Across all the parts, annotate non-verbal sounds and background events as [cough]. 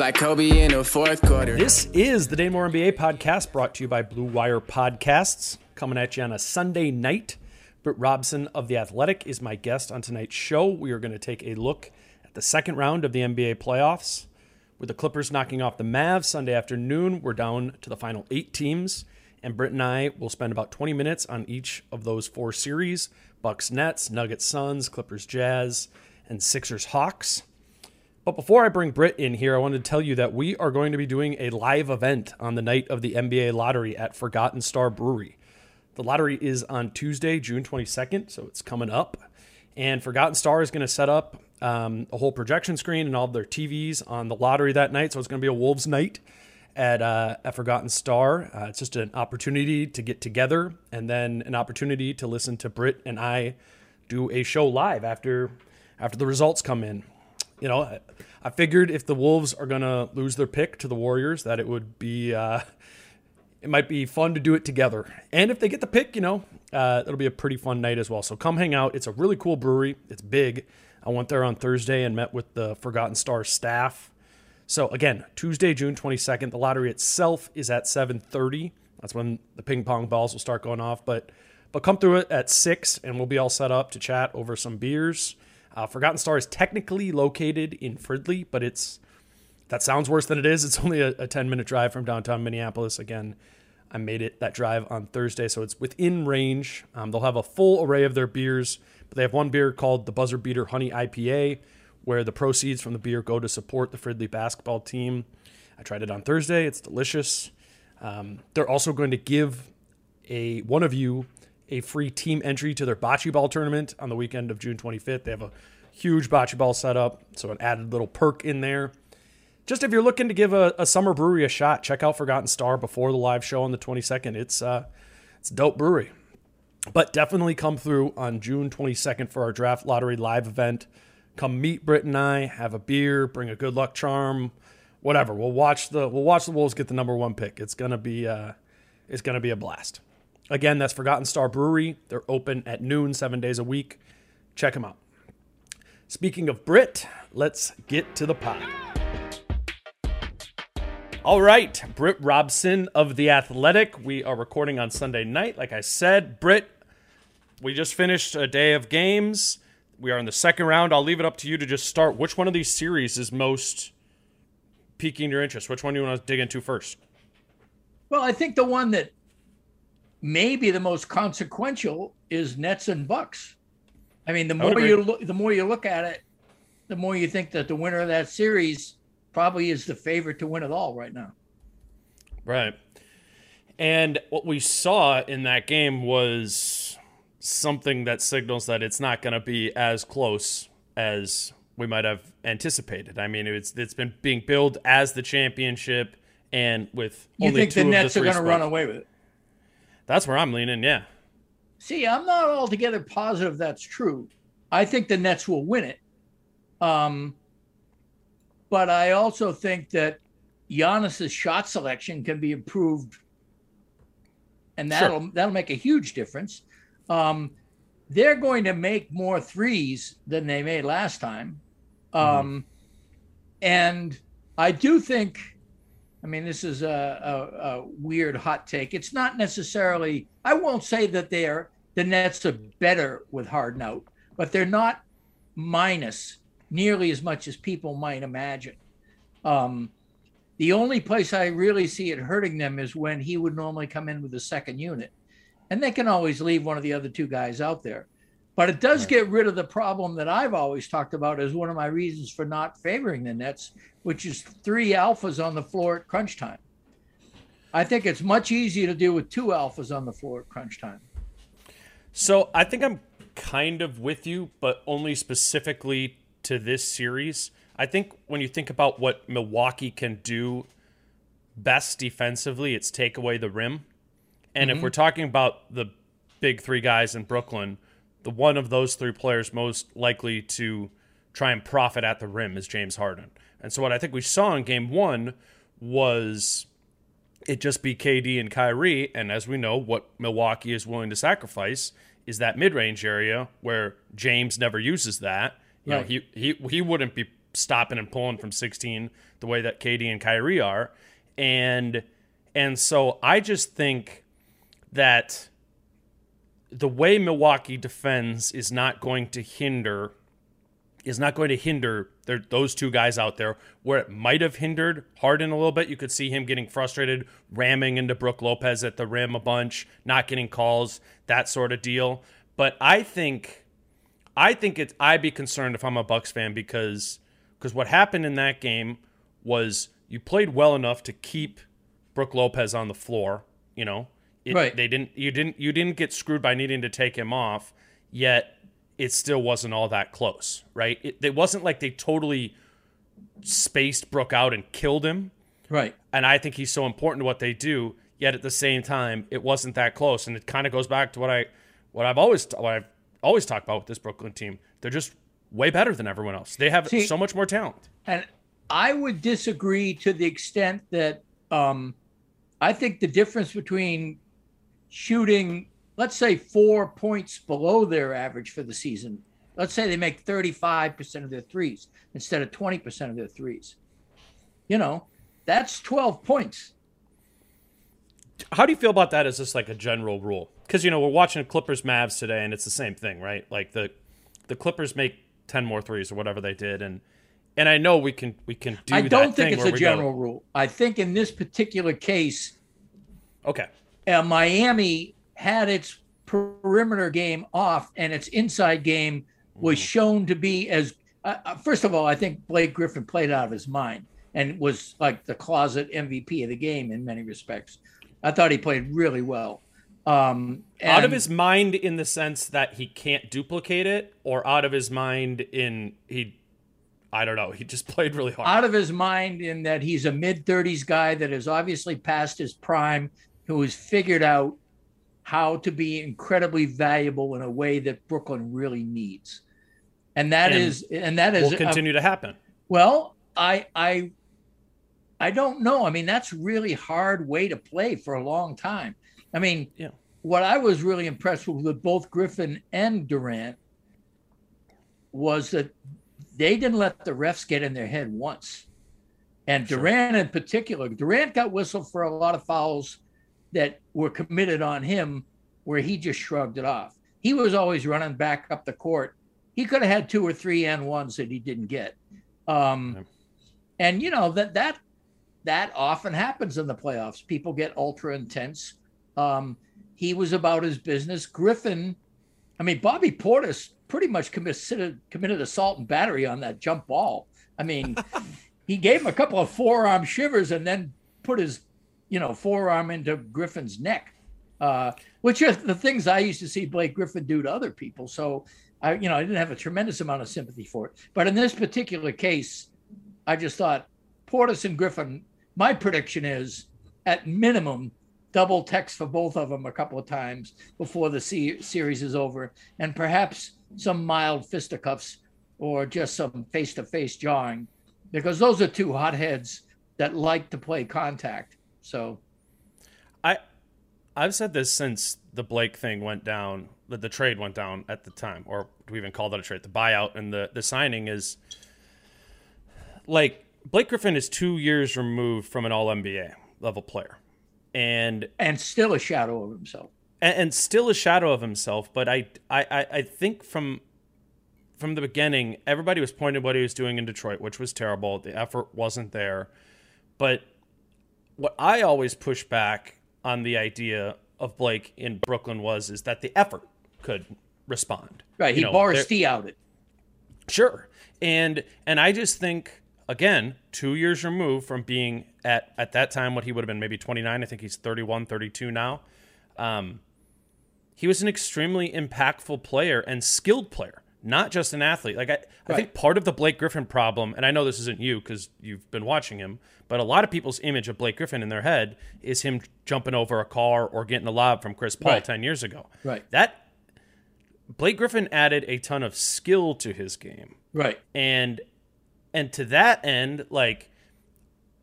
Like Kobe in the fourth quarter. This is the Dane Moore NBA podcast brought to you by Blue Wire Podcasts, coming at you on a Sunday night. Britt Robson of The Athletic is my guest on tonight's show. We are going to take a look at the second round of the NBA playoffs. With the Clippers knocking off the Mavs Sunday afternoon, we're down to the final eight teams, and Britt and I will spend about 20 minutes on each of those four series Bucks Nets, Nuggets Suns, Clippers Jazz, and Sixers Hawks. But before I bring Britt in here, I wanted to tell you that we are going to be doing a live event on the night of the NBA lottery at Forgotten Star Brewery. The lottery is on Tuesday, June 22nd, so it's coming up. And Forgotten Star is going to set up um, a whole projection screen and all their TVs on the lottery that night. So it's going to be a Wolves night at, uh, at Forgotten Star. Uh, it's just an opportunity to get together and then an opportunity to listen to Britt and I do a show live after after the results come in. You know, I, figured if the Wolves are going to lose their pick to the Warriors, that it would be uh, it might be fun to do it together. And if they get the pick, you know, uh, it'll be a pretty fun night as well. So come hang out. It's a really cool brewery. It's big. I went there on Thursday and met with the Forgotten Star staff. So again, Tuesday, June 22nd. The lottery itself is at 7:30. That's when the ping pong balls will start going off. But but come through it at six, and we'll be all set up to chat over some beers. Uh, Forgotten Star is technically located in Fridley, but it's that sounds worse than it is. It's [laughs] only a, a 10 minute drive from downtown Minneapolis. Again, I made it that drive on Thursday, so it's within range. Um, they'll have a full array of their beers, but they have one beer called the Buzzer Beater Honey IPA, where the proceeds from the beer go to support the Fridley basketball team. I tried it on Thursday. It's delicious. Um, they're also going to give a one of you a free team entry to their bocce ball tournament on the weekend of June 25th. They have a huge bocce ball setup, so an added little perk in there. Just if you're looking to give a, a summer brewery a shot, check out Forgotten Star before the live show on the 22nd. It's uh, it's a dope brewery. But definitely come through on June 22nd for our draft lottery live event. Come meet Britt and I, have a beer, bring a good luck charm, whatever. We'll watch the we'll watch the Wolves get the number one pick. It's gonna be uh, it's gonna be a blast. Again, that's Forgotten Star Brewery. They're open at noon, seven days a week. Check them out. Speaking of Brit, let's get to the pod. All right, Britt Robson of The Athletic. We are recording on Sunday night. Like I said, Britt, we just finished a day of games. We are in the second round. I'll leave it up to you to just start. Which one of these series is most piquing your interest? Which one do you want to dig into first? Well, I think the one that may be the most consequential is Nets and Bucks. I mean, the more you look, the more you look at it, the more you think that the winner of that series probably is the favorite to win it all right now. Right. And what we saw in that game was something that signals that it's not going to be as close as we might have anticipated. I mean, it's it's been being billed as the championship, and with You only think two the of Nets the are going to run away with it? That's where I'm leaning. Yeah. See, I'm not altogether positive that's true. I think the Nets will win it. Um, but I also think that Giannis's shot selection can be improved, and that'll that'll make a huge difference. Um, they're going to make more threes than they made last time. Um, And I do think, I mean, this is a, a, a weird hot take. It's not necessarily, I won't say that they're, the Nets are better with Harden out, but they're not minus nearly as much as people might imagine. Um, the only place I really see it hurting them is when he would normally come in with the second unit. And they can always leave one of the other two guys out there. But it does get rid of the problem that I've always talked about as one of my reasons for not favoring the Nets, which is three alphas on the floor at crunch time. I think it's much easier to deal with two alphas on the floor at crunch time. So I think I'm kind of with you, but only specifically to this series. I think when you think about what Milwaukee can do best defensively, it's take away the rim. And mm-hmm. if we're talking about the big three guys in Brooklyn, the one of those three players most likely to try and profit at the rim is James Harden. And so what I think we saw in game one was it just be KD and Kyrie. And as we know, what Milwaukee is willing to sacrifice is that mid range area where James never uses that. You right. know, he, he he wouldn't be stopping and pulling from 16 the way that KD and Kyrie are. And and so I just think that the way Milwaukee defends is not going to hinder is not going to hinder their, those two guys out there. Where it might have hindered Harden a little bit, you could see him getting frustrated, ramming into Brook Lopez at the rim a bunch, not getting calls, that sort of deal. But I think, I think it's I'd be concerned if I'm a Bucks fan because because what happened in that game was you played well enough to keep Brook Lopez on the floor, you know, it, right. They didn't. You didn't. You didn't get screwed by needing to take him off. Yet it still wasn't all that close, right? It, it wasn't like they totally spaced Brook out and killed him. Right. And I think he's so important to what they do. Yet at the same time, it wasn't that close, and it kind of goes back to what I, what I've always, what I've always talked about with this Brooklyn team. They're just way better than everyone else. They have See, so much more talent. And I would disagree to the extent that um, I think the difference between shooting, let's say, four points below their average for the season. Let's say they make 35% of their threes instead of 20% of their threes. You know, that's 12 points. How do you feel about that as just like a general rule? Because, you know, we're watching Clippers Mavs today and it's the same thing, right? Like the the Clippers make 10 more threes or whatever they did. And and I know we can we can do. I don't think it's a general go, rule. I think in this particular case, okay, uh, Miami had its perimeter game off and its inside game was mm-hmm. shown to be as uh, uh, first of all i think blake griffin played out of his mind and was like the closet mvp of the game in many respects i thought he played really well um, out of his mind in the sense that he can't duplicate it or out of his mind in he I don't know. He just [laughs] played really hard. Out of his mind in that he's a mid 30s guy that is obviously past his prime who has figured out how to be incredibly valuable in a way that Brooklyn really needs. And that and is, and that is will continue to happen. Well, I I I don't know. I mean, that's really hard way to play for a long time. I mean, yeah. what I was really impressed with with both Griffin and Durant was that they didn't let the refs get in their head once. And Durant in particular, Durant got whistled for a lot of fouls that were committed on him where he just shrugged it off. He was always running back up the court. He could have had two or three and ones that he didn't get. Um, And you know that that that often happens in the playoffs. People get ultra intense. Um, he was about his business. Griffin, I mean, Bobby Portis pretty much committed committed assault and battery on that jump ball. I mean, [laughs] he gave him a couple of forearm shivers and then put his you know, forearm into Griffin's neck, uh, which are the things I used to see Blake Griffin do to other people. So I, you know, I didn't have a tremendous amount of sympathy for it. But in this particular case, I just thought Portis and Griffin, my prediction is at minimum double techs for both of them a couple of times before the series is over, and perhaps some mild fisticuffs or just some face to face jawing, because those are two hotheads that like to play contact. So, I I've said this since the Blake thing went down, the, the trade went down at the time, or do we even call that a trade? The buyout and the, the signing is like Blake Griffin is two years removed from an all NBA level player. And and still a shadow of himself. And, and still a shadow of himself. But I, I, I think from from the beginning, everybody was pointing what he was doing in Detroit, which was terrible. The effort wasn't there. But what I always push back on the idea of Blake in Brooklyn was is that the effort could respond. Right. He you know, Boris out it. Sure. And and I just think again, two years removed from being at at that time what he would have been maybe 29. I think he's 31, 32 now. Um, he was an extremely impactful player and skilled player, not just an athlete. Like I, right. I think part of the Blake Griffin problem, and I know this isn't you because you've been watching him, but a lot of people's image of Blake Griffin in their head is him jumping over a car or getting a lob from Chris Paul right. 10 years ago. Right. That Blake Griffin added a ton of skill to his game. Right. And and to that end, like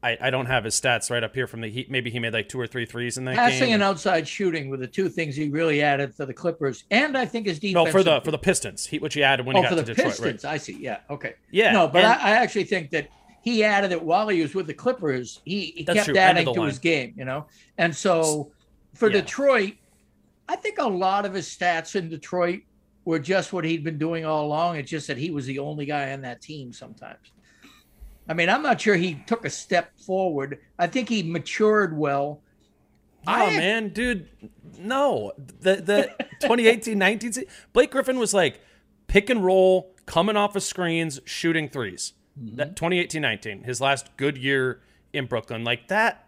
I, I don't have his stats right up here from the heat. Maybe he made like two or three threes in that Passing game. and outside shooting were the two things he really added for the Clippers, and I think his defense. No, for the for the Pistons, he, which he added when oh, he got for the to Detroit. Pistons, right? I see. Yeah, okay. Yeah, no, but and, I, I, actually think that he added it while he was with the Clippers. He, he kept true. adding to line. his game, you know. And so for yeah. Detroit, I think a lot of his stats in Detroit were just what he'd been doing all along. It's just that he was the only guy on that team sometimes. I mean, I'm not sure he took a step forward. I think he matured well. Oh I, man, dude, no. The the [laughs] 2018-19 Blake Griffin was like pick and roll, coming off of screens, shooting 3s mm-hmm. That 2018-19, his last good year in Brooklyn, like that.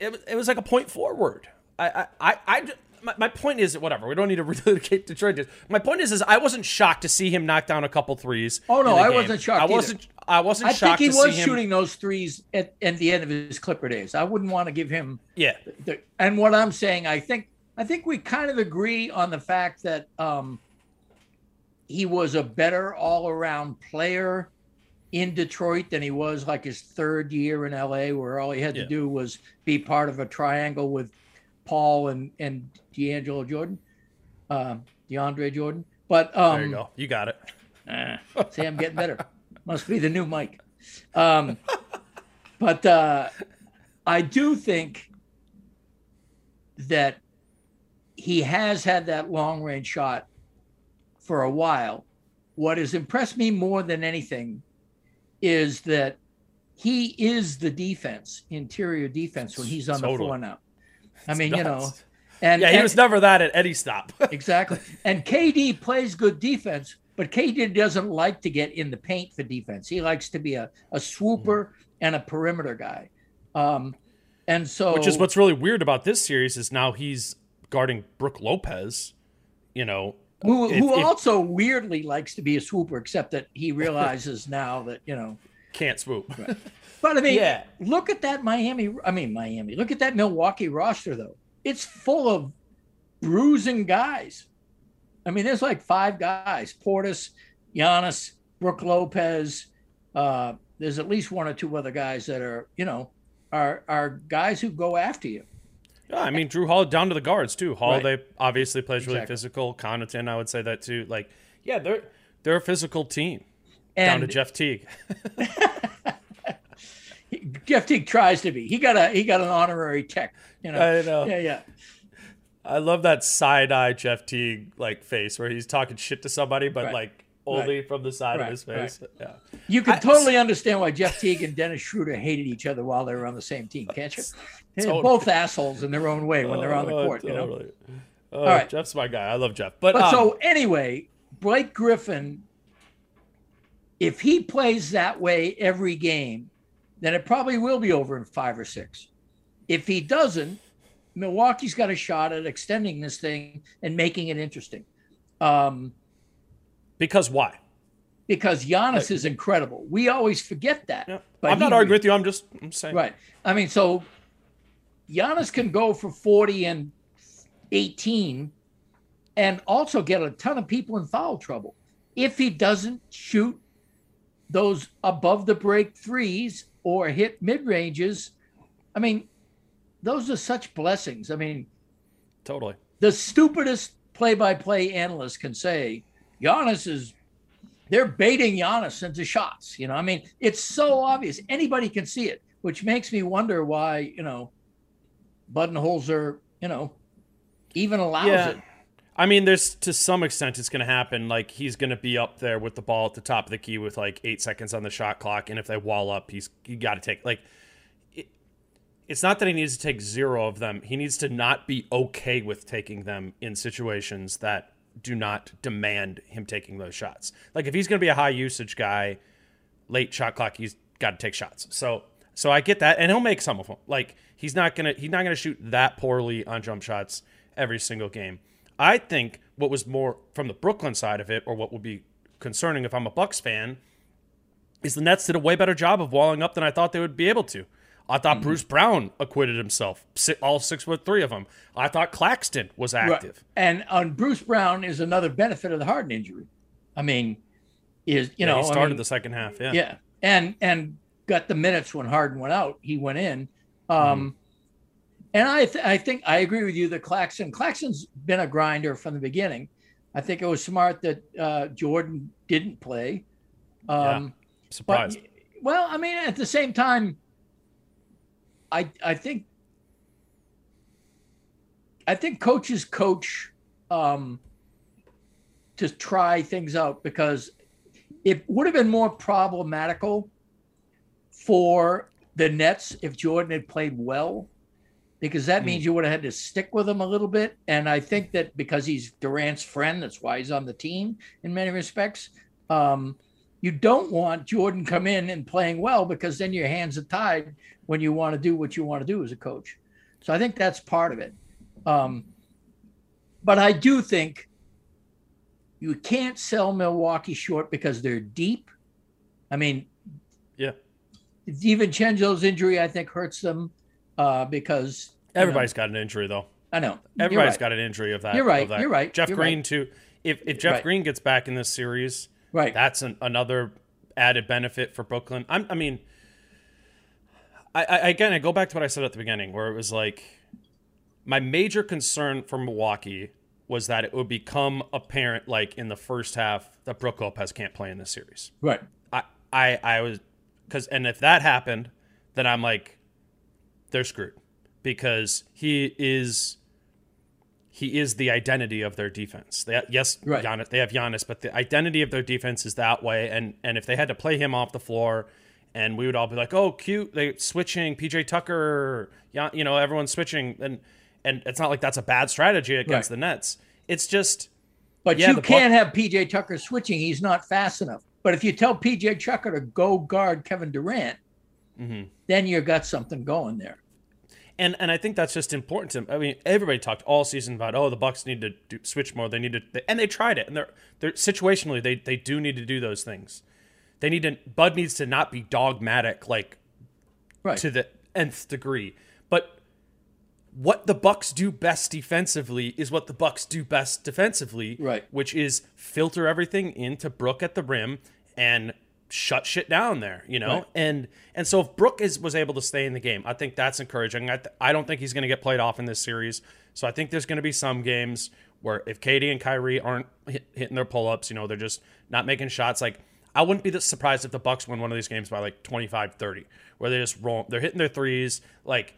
It, it was like a point forward. I I I, my, my point is whatever. We don't need to [laughs] relocate Detroit. My point is is I wasn't shocked to see him knock down a couple threes. Oh no, I game. wasn't shocked. I wasn't. Either. I wasn't I shocked. think he was shooting those threes at, at the end of his Clipper days. I wouldn't want to give him. Yeah. The, and what I'm saying, I think I think we kind of agree on the fact that um, he was a better all around player in Detroit than he was like his third year in LA, where all he had yeah. to do was be part of a triangle with Paul and and D'Angelo Jordan, uh, DeAndre Jordan. But um, there you go, you got it. Uh, [laughs] see, I'm getting better. Must be the new mic. Um, but uh, I do think that he has had that long range shot for a while. What has impressed me more than anything is that he is the defense, interior defense, when he's on totally. the floor now. I mean, you know, and yeah, he and, was never that at any stop. [laughs] exactly. And KD plays good defense, but KD doesn't like to get in the paint for defense. He likes to be a, a swooper mm-hmm. and a perimeter guy. Um, and so, which is what's really weird about this series is now he's guarding Brook Lopez. You know, who, if, who if, also weirdly likes to be a swooper, except that he [laughs] realizes now that you know can't swoop. Right. But I mean, yeah. look at that Miami. I mean, Miami. Look at that Milwaukee roster, though. It's full of bruising guys. I mean, there's like five guys: Portis, Giannis, Brook Lopez. Uh, there's at least one or two other guys that are, you know, are are guys who go after you. Yeah, I mean, Drew Hall down to the guards too. Hall right. obviously plays really exactly. physical. Connaughton, I would say that too. Like, yeah, they're they're a physical team. And down to Jeff Teague. [laughs] [laughs] Jeff Teague tries to be. He got a he got an honorary tech. You know. I know. Yeah, yeah. I love that side eye Jeff Teague like face where he's talking shit to somebody, but right. like only right. from the side right. of his face. Yeah. You can I, totally understand why Jeff Teague and Dennis Schroeder hated each other while they were on the same team, can't you? [laughs] Totally. Both assholes in their own way when they're on the oh, court, totally. you know. Uh, All right. Jeff's my guy. I love Jeff. But, but um, so anyway, Blake Griffin, if he plays that way every game, then it probably will be over in five or six. If he doesn't, Milwaukee's got a shot at extending this thing and making it interesting. Um, because why? Because Giannis is incredible. We always forget that. Yeah. I'm not arguing with you. I'm just I'm saying. Right. I mean, so Giannis can go for 40 and 18 and also get a ton of people in foul trouble. If he doesn't shoot those above the break threes or hit mid ranges, I mean, those are such blessings. I mean, totally. The stupidest play-by-play analyst can say Giannis is they're baiting Giannis into shots. You know, I mean, it's so obvious. Anybody can see it, which makes me wonder why, you know, Budenholzer, you know, even allows yeah. it. I mean, there's to some extent it's going to happen. Like he's going to be up there with the ball at the top of the key with like eight seconds on the shot clock, and if they wall up, he's you got to take like. It, it's not that he needs to take zero of them. He needs to not be okay with taking them in situations that do not demand him taking those shots. Like if he's going to be a high usage guy, late shot clock, he's got to take shots. So so I get that, and he'll make some of them. Like he's not gonna he's not gonna shoot that poorly on jump shots every single game. I think what was more from the Brooklyn side of it, or what would be concerning if I'm a Bucks fan, is the Nets did a way better job of walling up than I thought they would be able to. I thought mm-hmm. Bruce Brown acquitted himself, all six foot three of them. I thought Claxton was active. Right. And on Bruce Brown is another benefit of the Harden injury. I mean, is you yeah, know he started I mean, the second half, yeah, yeah, and and got the minutes when Harden went out. He went in. Um, mm-hmm. And I, th- I think I agree with you that Claxton, Claxton's been a grinder from the beginning. I think it was smart that uh, Jordan didn't play. Um, yeah. Surprised. But, well, I mean, at the same time, I I think I think coaches coach um, to try things out because it would have been more problematical for the Nets if Jordan had played well, because that mm. means you would have had to stick with him a little bit. And I think that because he's Durant's friend, that's why he's on the team in many respects. Um, you don't want Jordan come in and playing well because then your hands are tied when you want to do what you want to do as a coach. So I think that's part of it. Um, but I do think you can't sell Milwaukee short because they're deep. I mean, yeah, DiVincenzo's injury I think hurts them uh, because everybody's know, got an injury though. I know everybody's right. got an injury of that. You're right. That. You're right. Jeff You're Green right. too. If if Jeff right. Green gets back in this series, right, that's an, another added benefit for Brooklyn. I'm, i mean, I, I again I go back to what I said at the beginning, where it was like my major concern for Milwaukee was that it would become apparent, like in the first half, that Brook Lopez can't play in this series. Right. I I, I was because and if that happened, then I'm like, they're screwed because he is he is the identity of their defense. They, yes, right. Giannis, they have Giannis, but the identity of their defense is that way. And and if they had to play him off the floor, and we would all be like, "Oh, cute, they switching PJ Tucker, Yeah, you know, everyone's switching," and and it's not like that's a bad strategy against right. the Nets. It's just, but yeah, you can't have PJ Tucker switching. He's not fast enough. But if you tell PJ Tucker to go guard Kevin Durant, mm-hmm. then you've got something going there and and I think that's just important to. I mean, everybody talked all season about oh the Bucks need to do, switch more. They need to, and they tried it, and they're they're situationally they they do need to do those things. They need to. Bud needs to not be dogmatic like right. to the nth degree, but what the Bucks do best defensively is what the Bucks do best defensively, right? Which is filter everything into Brook at the rim and shut shit down there, you know? Right. And and so if Brook is was able to stay in the game, I think that's encouraging. I, th- I don't think he's going to get played off in this series. So I think there's going to be some games where if KD and Kyrie aren't hit, hitting their pull-ups, you know, they're just not making shots like I wouldn't be surprised if the Bucks win one of these games by like 25-30 where they just roll they're hitting their threes like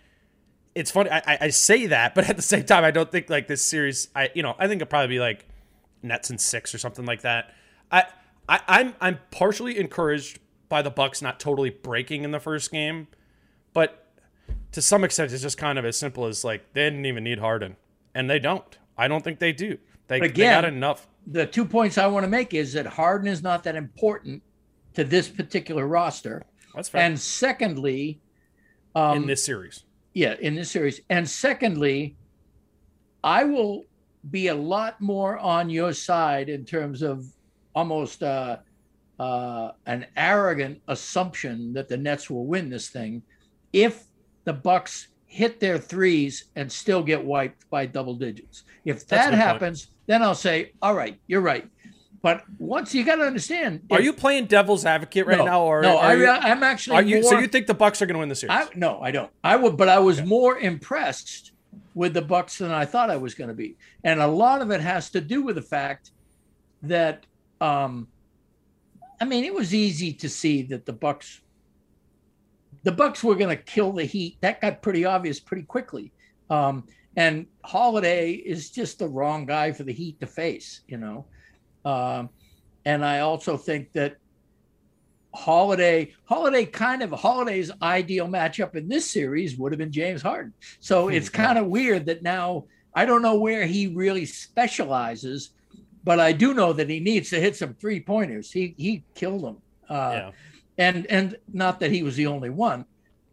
it's funny I, I say that, but at the same time I don't think like this series I you know, I think it'll probably be like Nets and 6 or something like that. I I, I'm I'm partially encouraged by the Bucks not totally breaking in the first game, but to some extent, it's just kind of as simple as like they didn't even need Harden, and they don't. I don't think they do. They, again, they got enough. The two points I want to make is that Harden is not that important to this particular roster. That's fair. And secondly, um, in this series, yeah, in this series, and secondly, I will be a lot more on your side in terms of almost uh, uh, an arrogant assumption that the Nets will win this thing if the Bucks hit their threes and still get wiped by double digits. If that happens, point. Then I'll say, all right, you're right. but once you got to understand, Are if- you playing devil's advocate right no, now, or no? I, I'm actually are you? So you think the Bucks are going to win the series? I, no, I don't. I would, but I was more impressed with the Bucks than I thought I was going to be, and a lot of it has to do with the fact that, um, I mean, it was easy to see that the Bucks, the Bucks were going to kill the Heat. That got pretty obvious pretty quickly, um, and Holiday is just the wrong guy for the Heat to face, you know, um, and I also think that Holiday, Holiday kind of Holiday's ideal matchup in this series would have been James Harden. So it's kind of weird that now I don't know where he really specializes, but I do know that he needs to hit some three pointers. He he killed them. Uh, yeah. and and not that he was the only one,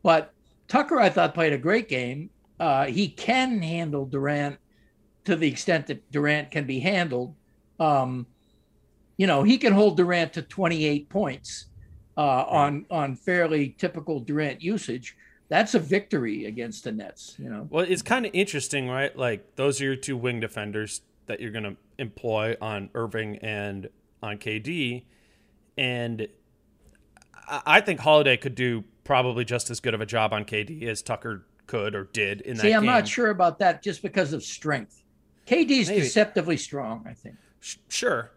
but Tucker I thought played a great game. Uh, he can handle Durant to the extent that Durant can be handled. Um, you know, he can hold Durant to 28 points uh, on on fairly typical Durant usage. That's a victory against the Nets. You know, Well, it's kind of interesting, right? Like those are your two wing defenders that you're going to employ on Irving and on KD, and I think Holiday could do probably just as good of a job on KD as Tucker could or did in that see, I'm game. not sure about that just because of strength. KD's Maybe. deceptively strong, I think. Sh- Sure.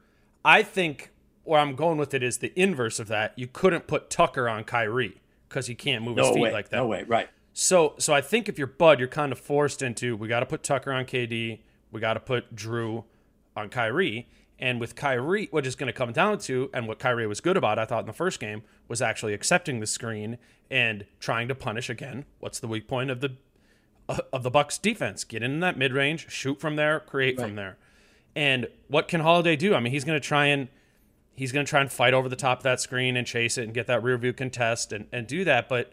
I think where I'm going with it is the inverse of that. You couldn't put Tucker on Kyrie because he can't move his feet like that. No way. Right. So so I think if you're Bud, you're kind of forced into we got to put Tucker on KD, we got to put Jrue on Kyrie, and with Kyrie, what is going to come down to, and what Kyrie was good about, I thought in the first game, was actually accepting the screen and trying to punish again. What's the weak point of the uh, of the Bucks defense? Get in that mid range, shoot from there, create from there. And what can Holiday do? I mean, he's going to try and he's going to try and fight over the top of that screen and chase it and get that rear view contest and, and do that, but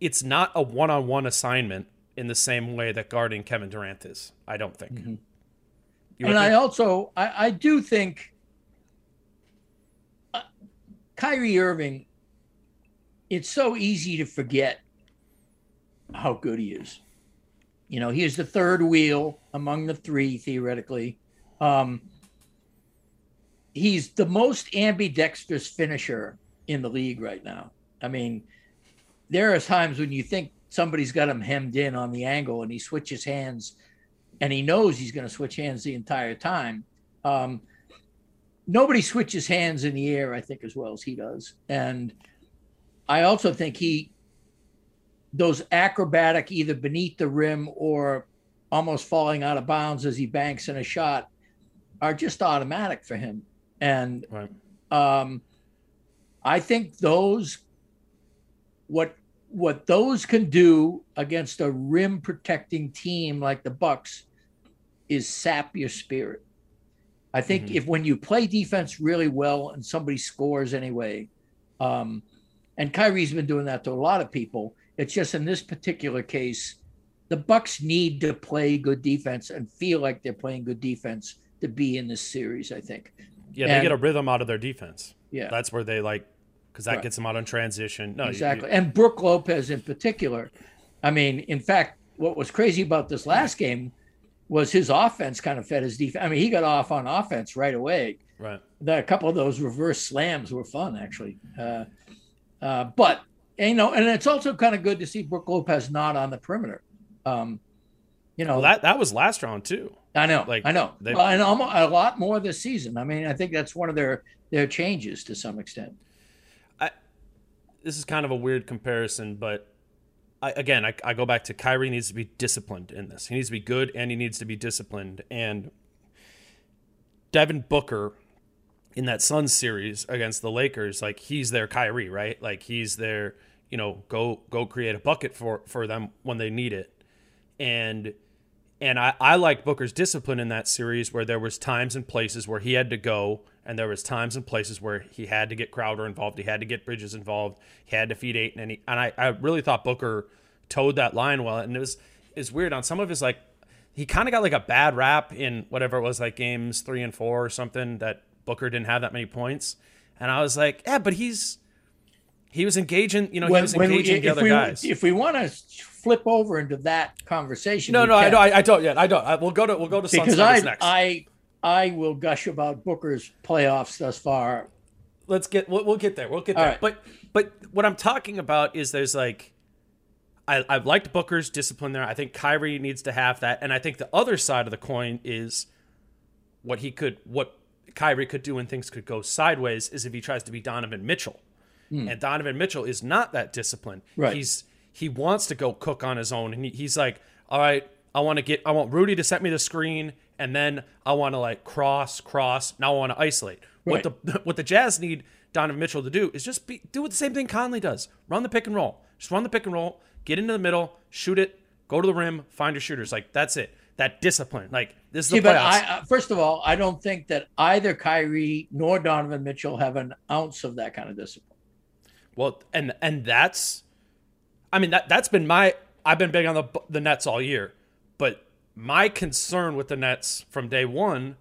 it's not a one-on-one assignment in the same way that guarding Kevin Durant is. I don't think. Mm-hmm. You and I also I, I do think uh, Kyrie Irving. It's so easy to forget how good he is. You know, he is the third wheel among the three theoretically. Um, he's the most ambidextrous finisher in the league right now. I mean, there are times when you think somebody's got him hemmed in on the angle and he switches hands and he knows he's going to switch hands the entire time. Um, nobody switches hands in the air, I think, as well as he does. And I also think he, those acrobatic, either beneath the rim or almost falling out of bounds as he banks in a shot, are just automatic for him. And Right. um, I think those what what those can do against a rim protecting team like the Bucks is sap your spirit. I think Mhm. if when you play defense really well and somebody scores anyway, um, and Kyrie's been doing that to a lot of people. It's just in this particular case, the Bucks need to play good defense and feel like they're playing good defense to be in this series. I think. Yeah, they and- get a rhythm out of their defense. Yeah. That's where they like because that Right. gets them out on transition. No, you- exactly. you- and Brook Lopez in particular. I mean, in fact, what was crazy about this last game was his offense kind of fed his defense. I mean, he got off on offense right away. right. The, a couple of those reverse slams were fun, actually. Uh, uh, but you know, and it's also kind of good to see Brook Lopez not on the perimeter. Um, you know, Well, that that was last round too. I know, like, I know, they- Well, and almost a lot more this season. I mean, I think that's one of their their changes to some extent. I, This is kind of a weird comparison, but I, again, I, I go back to Kyrie needs to be disciplined in this. He needs to be good and he needs to be disciplined. And Devin Booker in that Suns series against the Lakers, like he's their Kyrie, right? Like he's their, you know, go go create a bucket for for them when they need it. And and I, I like Booker's discipline in that series where there was times and places where he had to go and there was times and places where he had to get Crowder involved, he had to get Bridges involved, he had to feed Ayton and he, and I, I really thought Booker towed that line well and it was it's weird on some of his like he kind of got like a bad rap in whatever it was like games 3 and 4 or something that Booker didn't have that many points and I was like, yeah, but he's he was engaging, you know, he was engaging the if other we, guys. If we want to flip over into that conversation, no, no, I don't. I, I don't yet. I don't. I, we'll go to we'll go to Suns because I next. I I will gush about Booker's playoffs thus far. Let's get we'll, we'll get there. We'll get All there. right. But but what I'm talking about is there's like I I've liked Booker's discipline there. I think Kyrie needs to have that, and I think the other side of the coin is what he could what Kyrie could do when things could go sideways is if he tries to be Donovan Mitchell. Hmm. And Donovan Mitchell is not that disciplined. Right. He's he wants to go cook on his own and he, he's like, "All right, I want to get I want Rudy to set me the screen and then I want to like cross cross. Now I want to isolate." Right. What the [laughs] what the Jazz need Donovan Mitchell to do is just be, do what the same thing Conley does. Run the pick and roll. Just run the pick and roll, get into the middle, shoot it, go to the rim, find your shooters. Like that's it. That discipline. Like this is the See, but. I, uh, first of all, I don't think that either Kyrie nor Donovan Mitchell have an ounce of that kind of discipline. Well, and and that's, I mean that that's been my I've been big on the the Nets all year, but my concern with the Nets from day one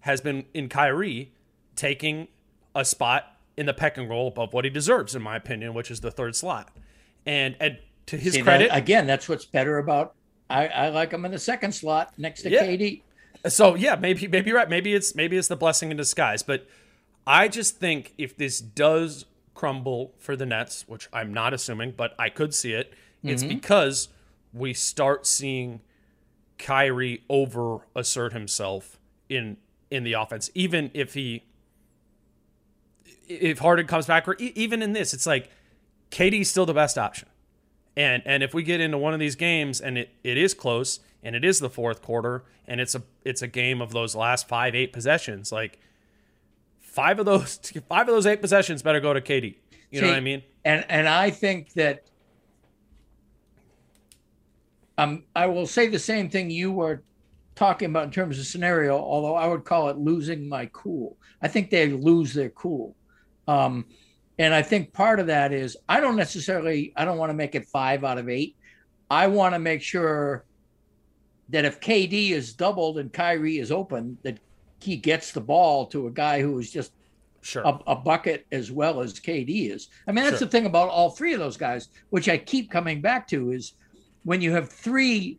has been in Kyrie taking a spot in the pick and roll above what he deserves, in my opinion, which is the third slot. And and to his See, credit, that- again, that's what's better about. I, I like him in the second slot next to Yeah. KD. So yeah, maybe maybe you're right. Maybe it's maybe it's the blessing in disguise. But I just think if this does crumble for the Nets, which I'm not assuming, but I could see it, it's mm-hmm. because we start seeing Kyrie over assert himself in in the offense, even if he if Harden comes back, or e- even in this, it's like KD's still the best option. And and if we get into one of these games and it, it is close and it is the fourth quarter and it's a it's a game of those last five eight possessions, like five of those [laughs] five of those eight possessions better go to KD. You know what I mean? And and I think that um I will say the same thing you were talking about in terms of scenario, although I would call it losing my cool. I think they lose their cool. Um and I think part of that is I don't necessarily I don't want to make it five out of eight. I want to make sure that if KD is doubled and Kyrie is open, that he gets the ball to a guy who is just Sure. a, a bucket as well as KD is. I mean, that's Sure. the thing about all three of those guys, which I keep coming back to, is when you have three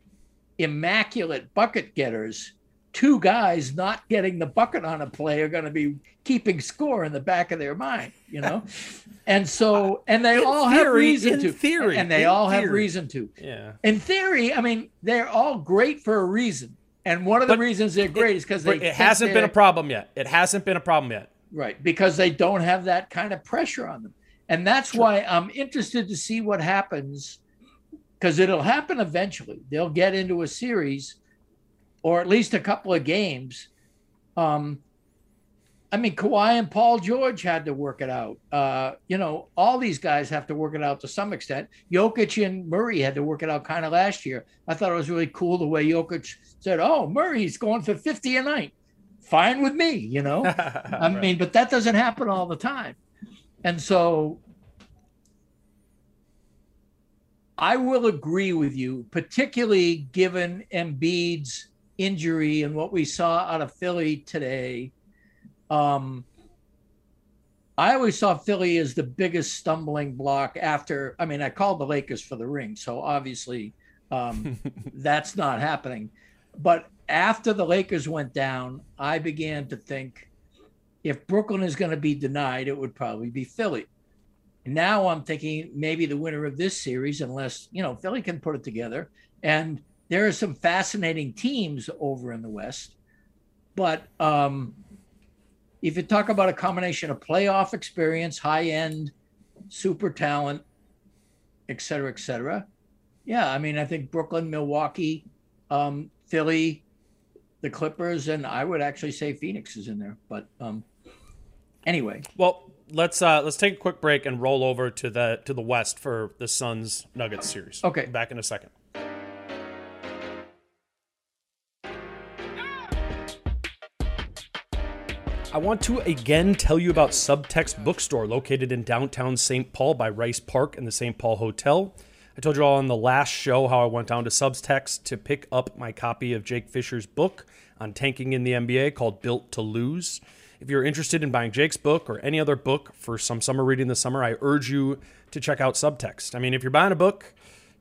immaculate bucket getters, two guys not getting the bucket on a play are going to be keeping score in the back of their mind, you know? [laughs] and so, and they In all have theory, reason in to. theory, And they all have reason to. yeah. In theory, I mean, they're all great for a reason. And one of the But reasons they're great is because they It hasn't been a problem yet. It hasn't been a problem yet. Right, because they don't have that kind of pressure on them. And that's why I'm interested to see what happens because it'll happen eventually. They'll get into a series or at least a couple of games. Um, I mean, Kawhi and Paul George had to work it out. Uh, you know, all these guys have to work it out to some extent. Jokic and Murray had to work it out kind of last year. I thought it was really cool the way Jokic said, "Oh, Murray's going for 50 a night. Fine with me," you know. [laughs] I mean, but that doesn't happen all the time. And so I will agree with you, particularly given Embiid's injury and what we saw out of Philly today. Um, I always saw Philly as the biggest stumbling block after. I mean, I called the Lakers for the ring, so obviously um, [laughs] that's not happening. But after the Lakers went down, I began to think if Brooklyn is going to be denied, it would probably be Philly. Now I'm thinking maybe the winner of this series, unless, you know, Philly can put it together. And there are some fascinating teams over in the West. But um, if you talk about a combination of playoff experience, high end, super talent, et cetera, et cetera. Yeah, I mean, I think Brooklyn, Milwaukee, um, Philly, the Clippers, and I would actually say Phoenix is in there. But um, anyway, Well, let's uh let's take a quick break and roll over to the to the West for the Suns Nuggets series. Okay. Back in a second. I want to again tell you about Subtext Bookstore located in downtown St. Paul by Rice Park and the St. Paul Hotel. I told you all on the last show how I went down to Subtext to pick up my copy of Jake Fisher's book on tanking in the NBA called Built to Lose. If you're interested in buying Jake's book or any other book for some summer reading this summer, I urge you to check out Subtext. I mean, if you're buying a book,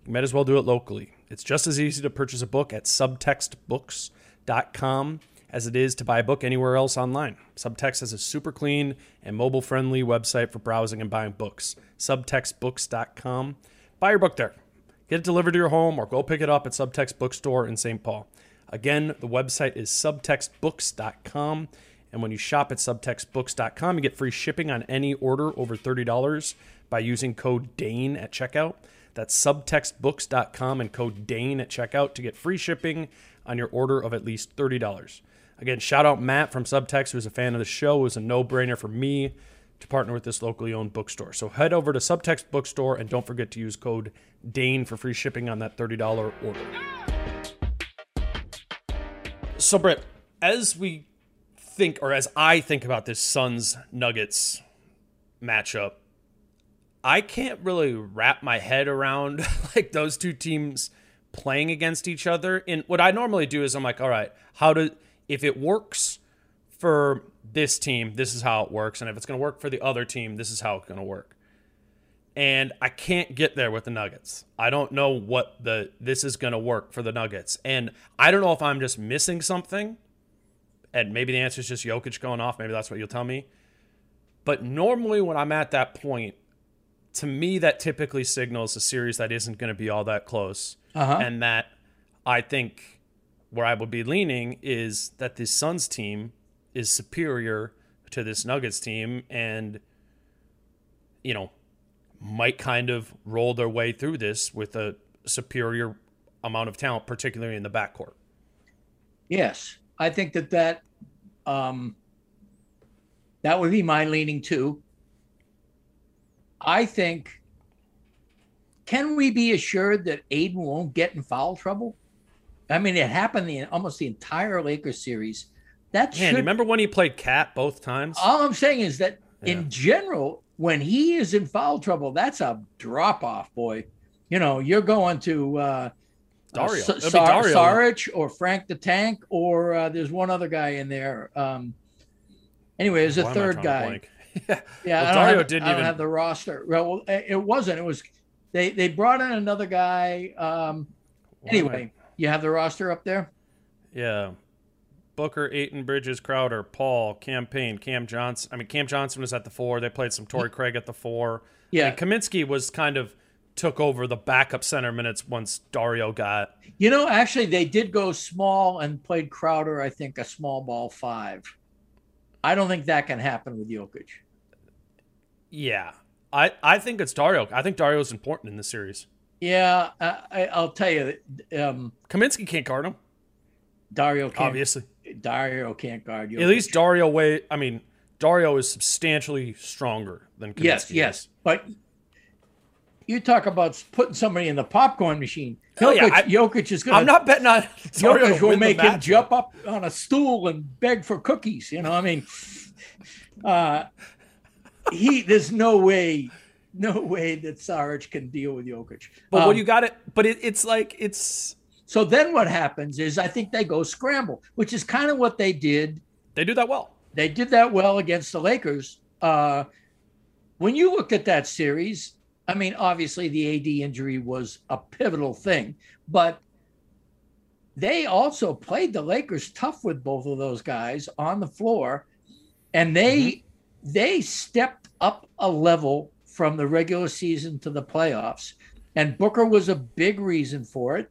you might as well do it locally. It's just as easy to purchase a book at subtextbooks.com as it is to buy a book anywhere else online. Subtext has a super clean and mobile friendly website for browsing and buying books. Subtextbooks.com. Buy your book there. Get it delivered to your home or go pick it up at Subtext Bookstore in St. Paul. Again, the website is subtextbooks.com. And when you shop at subtextbooks.com, you get free shipping on any order over $30 by using code DANE at checkout. That's subtextbooks.com and code DANE at checkout to get free shipping on your order of at least $30. Again, shout out Matt from Subtext, who's a fan of the show. It was a no brainer for me to partner with this locally owned bookstore. So head over to Subtext Bookstore and don't forget to use code DANE for free shipping on that $30 order. So, Britt, as we think, or as I think about this Suns Nuggets matchup, I can't really wrap my head around [laughs] like those two teams playing against each other. And what I normally do is I'm like, all right, how do if it works for this team, this is how it works, and if it's going to work for the other team, this is how it's going to work. And I can't get there with the Nuggets. I don't know what the this is going to work for the Nuggets, and I don't know if I'm just missing something. And maybe the answer is just Jokic going off. Maybe that's what you'll tell me. But normally, when I'm at that point, to me, that typically signals a series that isn't going to be all that close. Uh-huh. And that I think where I would be leaning is that this Suns team is superior to this Nuggets team and, you know, might kind of roll their way through this with a superior amount of talent, particularly in the backcourt. Yes, I think that that um, that would be my leaning too. I think. Can we be assured that Ayton won't get in foul trouble? I mean, it happened the almost the entire Lakers series. That Man, should. remember when he played KAT both times? all I'm saying is that Yeah. in general, when he is in foul trouble, that's a drop off, boy. You know, you're going to uh, Dario. uh, Sa- Sar- Dario. Saric or Frank the Tank, or uh, there's one other guy in there. Um, anyway, there's a Why third guy. [laughs] yeah. Yeah, Well, Dario have, didn't even- have the roster. Well, it it wasn't. It was they they brought in another guy. Um, I- anyway, you have the roster up there. Yeah. Booker, Ayton, Bridges, Crowder, Paul, Cam Payne, Cam Johnson. I mean, Cam Johnson was at the four. They played some Torrey Craig at the four. Yeah. And Kaminsky was kind of took over the backup center minutes once Dario got. You know, actually, they did go small and played Crowder. I think a small ball five. I don't think that can happen with Jokic. Yeah. I, I think it's Dario. I think Dario's important in this series. Yeah, I, I, I'll tell you, um, Kaminsky can't guard him, Dario can't. obviously. Dario can't guard you. At least Dario way I mean, Dario is substantially stronger than Kaminsky. yes, is. yes, but you talk about putting somebody in the popcorn machine. Hell Jokic, yeah, I- Jokic is going. I'm not betting on [laughs] Jokic will make him jump up on a stool and beg for cookies. You know, I mean, [laughs] uh, he. There's no way, no way that Saric can deal with Jokic. But Um, what you got it but it, it's like it's So then what happens is I think they go scramble, which is kind of what they did. they do that well. They did that well against the Lakers. Uh, when you looked at that series, I mean, obviously the AD injury was a pivotal thing, but they also played the Lakers tough with both of those guys on the floor, and they mm-hmm. they stepped up a level from the regular season to the playoffs. And Booker was a big reason for it.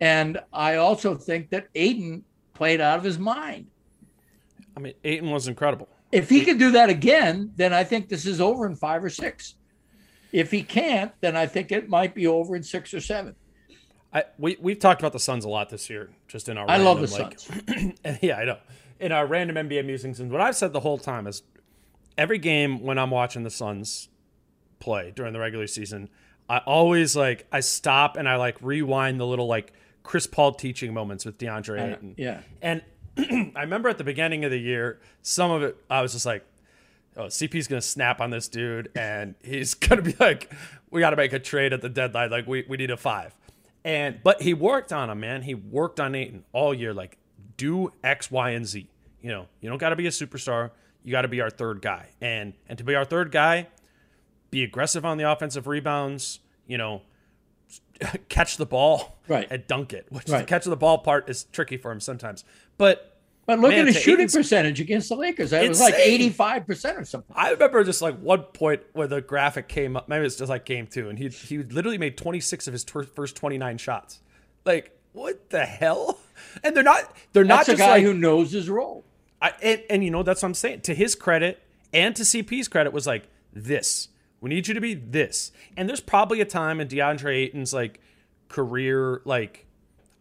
And I also think that Ayton played out of his mind. I mean, Ayton was incredible. If he could do that again, then I think this is over in five or six. If he can't, then I think it might be over in six or seven. I we we've talked about the Suns a lot this year, just in our. I love the random, Suns. [clears throat] yeah, I know. In our random NBA musings, and what I've said the whole time is, every game when I'm watching the Suns play during the regular season, I always like I stop and I like rewind the little like Chris Paul teaching moments with DeAndre Ayton. yeah. And [clears throat] I remember at the beginning of the year, some of it I was just like, oh, CP's gonna snap on this dude, and he's [laughs] gonna be like, we got to make a trade at the deadline. Like we we need a five, and but he worked on him, man. He worked on Ayton all year. Like do X, Y, and Z. You know, you don't got to be a superstar. You got to be our third guy, and and to be our third guy, be aggressive on the offensive rebounds. You know, [laughs] catch the ball Right. and dunk it. Which Right. the catch of the ball part is tricky for him sometimes, but But look Man, at his shooting Ayton's- percentage against the Lakers. It was like eighty-five percent or something. I remember just like one point where the graphic came up. Maybe it's just like game two, and he he literally made 26 of his tw- first 29 shots. Like what the hell? [laughs] And they're not they're not That's a guy like who knows his role. I, and, and you know that's what I'm saying. To his credit and to CP's credit was like this. We need you to be this. And there's probably a time in DeAndre Ayton's like career, like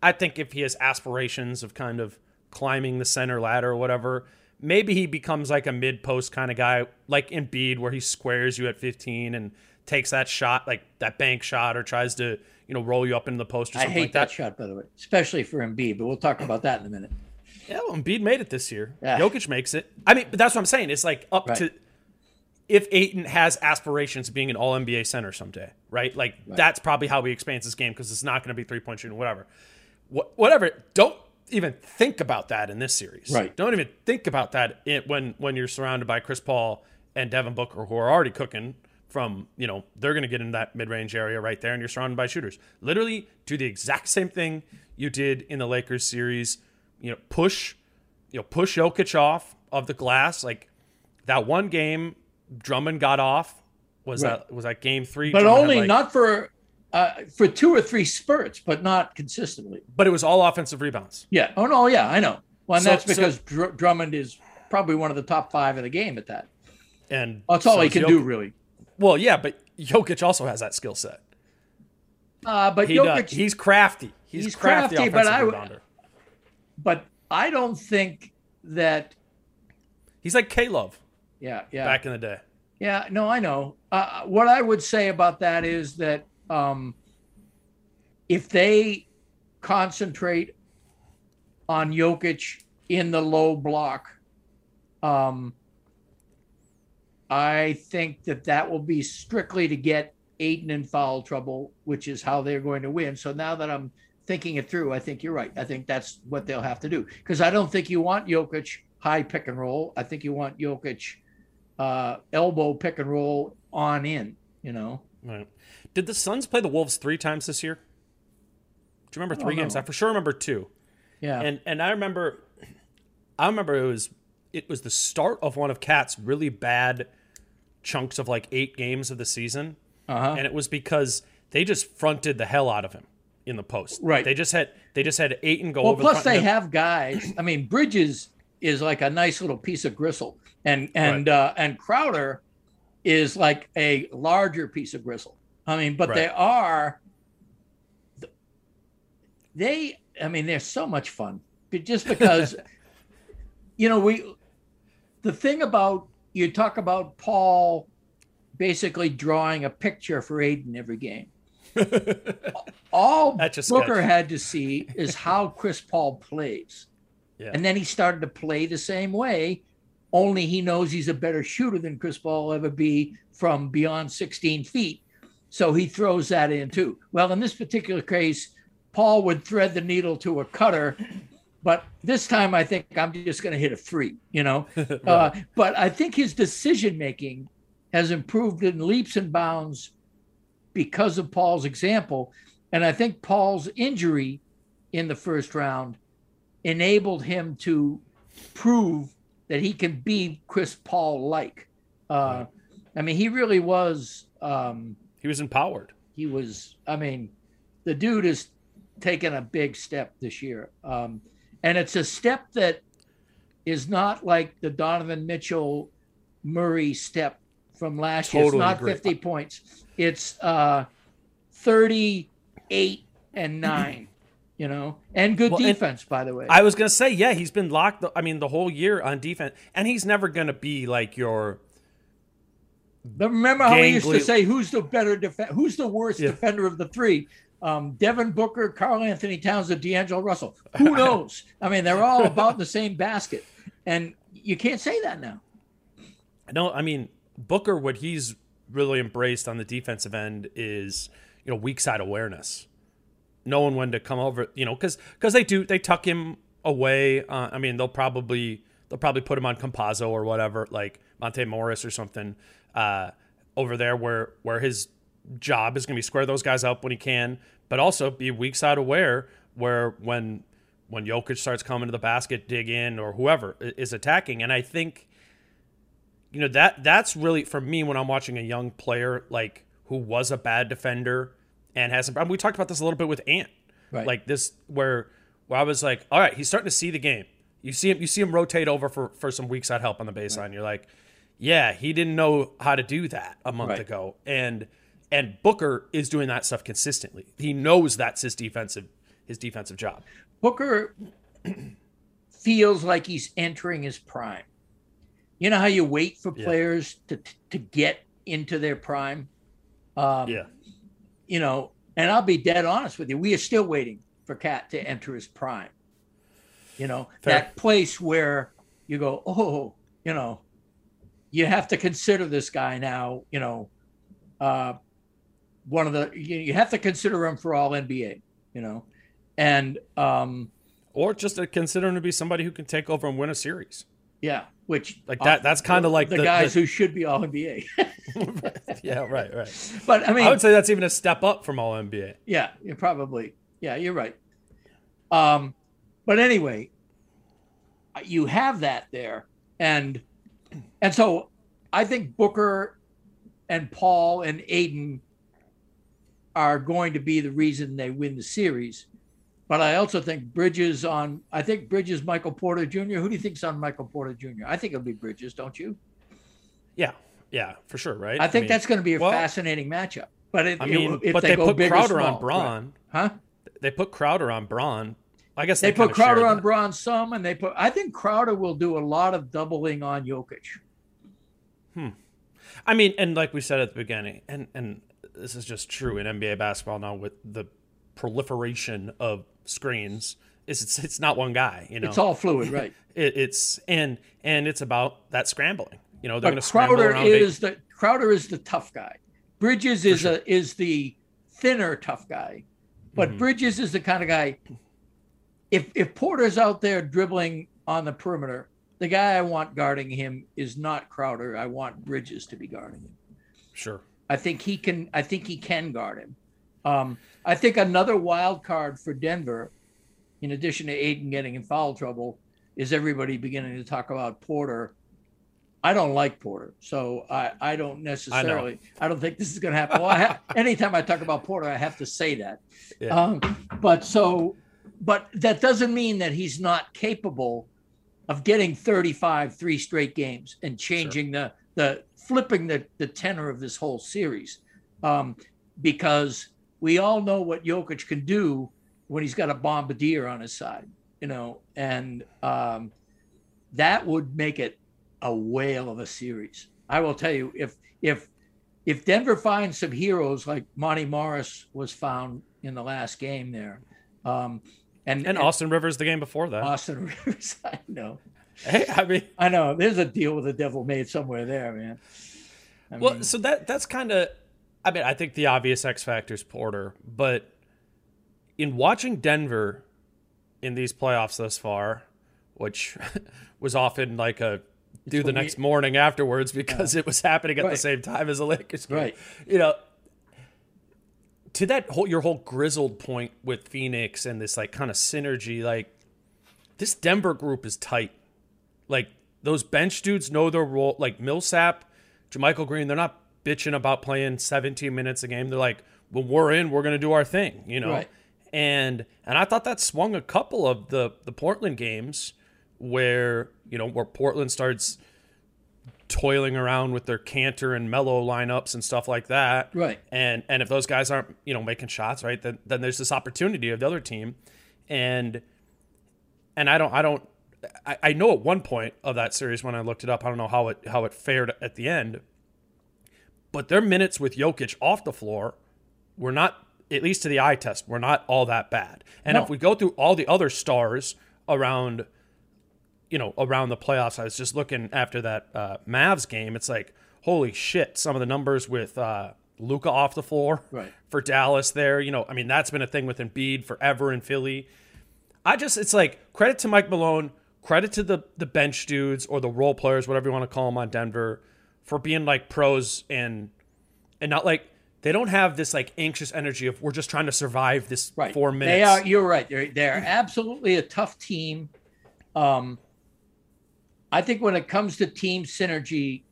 I think if he has aspirations of kind of climbing the center ladder or whatever, maybe he becomes like a mid post kind of guy, like Embiid, where he squares you at 15 and takes that shot, like that bank shot, or tries to you know roll you up into the post or I something hate like that that. shot, by the way, especially for Embiid. But we'll talk about that in a minute. Yeah, well, Embiid made it this year. Yeah. Jokic makes it. I mean, but that's what I'm saying. It's like up Right. to if Ayton has aspirations of being an All NBA center someday, right? Like that's probably how he expands his game because it's not going to be three point shooting, whatever. Wh- whatever. Don't even think about that in this series. Right. Don't even think about that when when you're surrounded by Chris Paul and Devin Booker, who are already cooking from you know they're going to get in that mid range area right there, and you're surrounded by shooters. Literally, do the exact same thing you did in the Lakers series. You know, push you know, push Jokic off of the glass. Like that one game, Drummond got off. Was Right. that was that game three? But Drummond had, only like- not for uh, for two or three spurts, but not consistently. But it was all offensive rebounds. Yeah. Oh no. Yeah, I know. Well, and So- that's so- because Dr- Drummond is probably one of the top five in the game at that. And That's all so he can Jokic. do, really. Well, yeah, but Jokic also has that skill set. Uh, but He Jokic, does. He's crafty. He's, He's crafty, crafty, but I- rebounder. but I don't think that. He's like K Love Yeah. Yeah. back in the day. Yeah, no, I know. Uh, what I would say about that is that um, if they concentrate on Jokic in the low block, um, I think that that will be strictly to get Ayton in foul trouble, which is how they're going to win. So now that I'm thinking it through, I think you're right. I think that's what they'll have to do because I don't think you want Jokic high pick and roll. I think you want Jokic uh, elbow pick and roll on in. You know, Right. Did the Suns play the Wolves three times this year? Do you remember three games? know. I for sure remember two. yeah. and and I remember, I remember it was it was the start of one of KAT's really bad chunks of like eight games of the season, Uh-huh. and it was because they just fronted the hell out of him in the post. Right. They just had they just had Ayton go well, plus the they have guys. I mean, Bridges is like a nice little piece of gristle, and and uh, and Crowder is like a larger piece of gristle. I mean, but they are. They, I mean, they're so much fun, but just because, [laughs] you know, we. The thing about you talk about Paul, basically drawing a picture for Ayton every game. [laughs] All Booker sketch. had to see is how Chris Paul plays. Yeah. And then he started to play the same way, only he knows he's a better shooter than Chris Paul will ever be from beyond 16 feet. So he throws that in too. Well, in this particular case, Paul would thread the needle to a cutter, but this time I think I'm just going to hit a three, you know? [laughs] uh, but I think his decision making has improved in leaps and bounds because of Paul's example. And I think Paul's injury in the first round enabled him to prove that he can be Chris Paul like. Uh, I mean, he really was. Um, he was empowered. he was. I mean, the dude has taken a big step this year, um, and it's a step that is not like the Donovan Mitchell Murray step from last year. It's not agree. 50 points. It's uh, 38 and [clears throat] nine. You know, and good Well, and defense, by the way. I was gonna say, yeah, he's been locked. I mean, the whole year on defense, and he's never gonna be like your. But remember how we used to say who's the better defender, who's the worst Yeah. defender of the three? Um, Devin Booker, Karl-Anthony Towns, or D'Angelo Russell. Who [laughs] knows? I mean, they're all about the same basket, and you can't say that now. No, I mean Booker. What he's really embraced on the defensive end is you know weak side awareness, knowing when to come over. You know, because because they do they tuck him away. Uh, I mean, they'll probably they'll probably put him on Campazzo or whatever, like Monte Morris or something uh, over there, where where his job is going to be square those guys up when he can, but also be weak side aware. Where when when Jokic starts coming to the basket, dig in, or whoever is attacking. And I think, you know, that that's really for me when I'm watching a young player like who was a bad defender and has. Some we talked about this a little bit with Ant, Right. like this where where I was like, all right, he's starting to see the game. You see him, you see him rotate over for for some weak side help on the baseline. You're like, yeah, he didn't know how to do that a month Right. ago, and and Booker is doing that stuff consistently. He knows that's his defensive his defensive job. Booker [clears throat] feels like he's entering his prime. You know how you wait for Yeah. players to to get into their prime. Um, Yeah, You know, and I'll be dead honest with you. We are still waiting for KAT to enter his prime. You know, Fair. that place where you go, oh, you know, you have to consider this guy now. You know, uh, one of the you, you have to consider him for all NBA. You know, and um, or just to consider him to be somebody who can take over and win a series. Yeah, which Like that- that's kinda like the, the- guys the- who should be all NBA. [laughs] yeah, right, right. [laughs] but I mean, I would say that's even a step up from all NBA. yeah, you probably, yeah, you're right. Um, but anyway, you have that there, and and so I think Booker and Paul and Ayton are going to be the reason they win the series. But I also think Bridges on. I think Bridges, Michael Porter Jr. Who do you think's on Michael Porter Jr.? I think it'll be Bridges, don't you? Yeah, yeah, for sure, right? I think mean, that's going to be a well, fascinating matchup. But it, I it- mean, if but they, they, put Crowder on Braun. right. huh? They put Crowder on Braun. I guess They they, put Crowder on that. Braun some, and they put. I think Crowder will do a lot of doubling on Jokic. I mean, and like we said at the beginning, and and this is just true in NBA basketball now with the proliferation of screens. Is it's it's not one guy, you know. It's all fluid, [laughs] right? It, it's and and it's about that scrambling. You know, they're going to scramble Crowder around. is the Crowder is the tough guy. Bridges is a is the thinner tough guy, but Mhm. Bridges is the kind of guy. If if Porter's out there dribbling on the perimeter, the guy I want guarding him is not Crowder. I want Bridges to be guarding him. sure. I think he can. I think he can guard him. Um, I think another wild card for Denver, in addition to Ayton getting in foul trouble, is everybody beginning to talk about Porter. I don't like Porter, so I, I don't necessarily. I, I don't think this is going to happen. Well, I ha- [laughs] anytime I talk about Porter, I have to say that. Yeah. Um, but so, but that doesn't mean that he's not capable of getting 35 three straight games and changing the the flipping the the tenor of this whole series. Um, because we all know what Jokic can do when he's got a bombardier on his side you know and um, that would make it a whale of a series. I will tell you if if if Denver finds some heroes like Monte Morris was found in the last game there um, and, And Austin Rivers the game before that. Austin [laughs] Rivers. I know. hey, I mean, I know. There's a deal with the devil made somewhere there, man. I well, mean, so that that's kind of. I mean, I think the obvious X factor is Porter, but in watching Denver in these playoffs thus far, which [laughs] was often like a do the what we- next morning afterwards because it was happening at the same time as the Lakers. game. Right. You know, to that whole your whole grizzled point with Phoenix and this like kind of synergy, like this Denver group is tight. Like those bench dudes know their role. Like Millsap, JaMychal Green, they're not bitching about playing 17 minutes a game. They're like, when we're in, we're gonna do our thing, you know. Right. And and I thought that swung a couple of the the Portland games where you know where Portland starts toiling around with their Kanter and Melo lineups and stuff like that. Right. And and if those guys aren't you know making shots, right, then then there's this opportunity of the other team, and and I don't I don't I, I know at one point of that series when I looked it up, I don't know how it how it fared at the end, but their minutes with Jokic off the floor were not at least to the eye test were not all that bad. And No. if we go through all the other stars around you know, around the playoffs, I was just looking after that uh, Mavs game. It's like, holy shit, some of the numbers with uh, Luka off the floor Right. [laughs] for Dallas there. You know, I mean, that's been a thing with Embiid forever in Philly. I just, it's like credit to Mike Malone, credit to the the bench dudes or the role players, whatever you want to call them on Denver, for being like pros and and not like they don't have this like anxious energy of we're just trying to survive this right. four minutes. They are. You're right. They're they're absolutely a tough team. Um, I think when it comes to team synergy,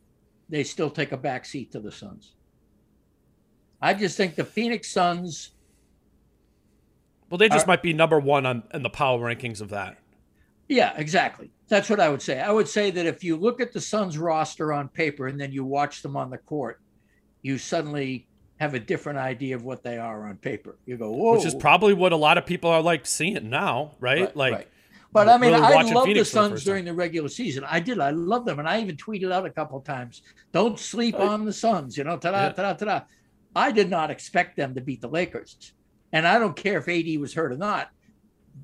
they still take a backseat to the Suns. I just think the Phoenix Suns. Well, they just are- might be number one on in the power rankings of that. Yeah, exactly. That's what I would say. I would say that if you look at the Suns roster on paper and then you watch them on the court, you suddenly have a different idea of what they are on paper. You go, whoa. Which is probably what a lot of people are like seeing now, right? Right, like, right. But I mean, really I love the for the Suns during the regular season. I did. I love them, and I even tweeted out a couple of times, "Don't sleep on the Suns." You know, ta da ta da ta da. I did not expect them to beat the Lakers, and I don't care if AD was hurt or not.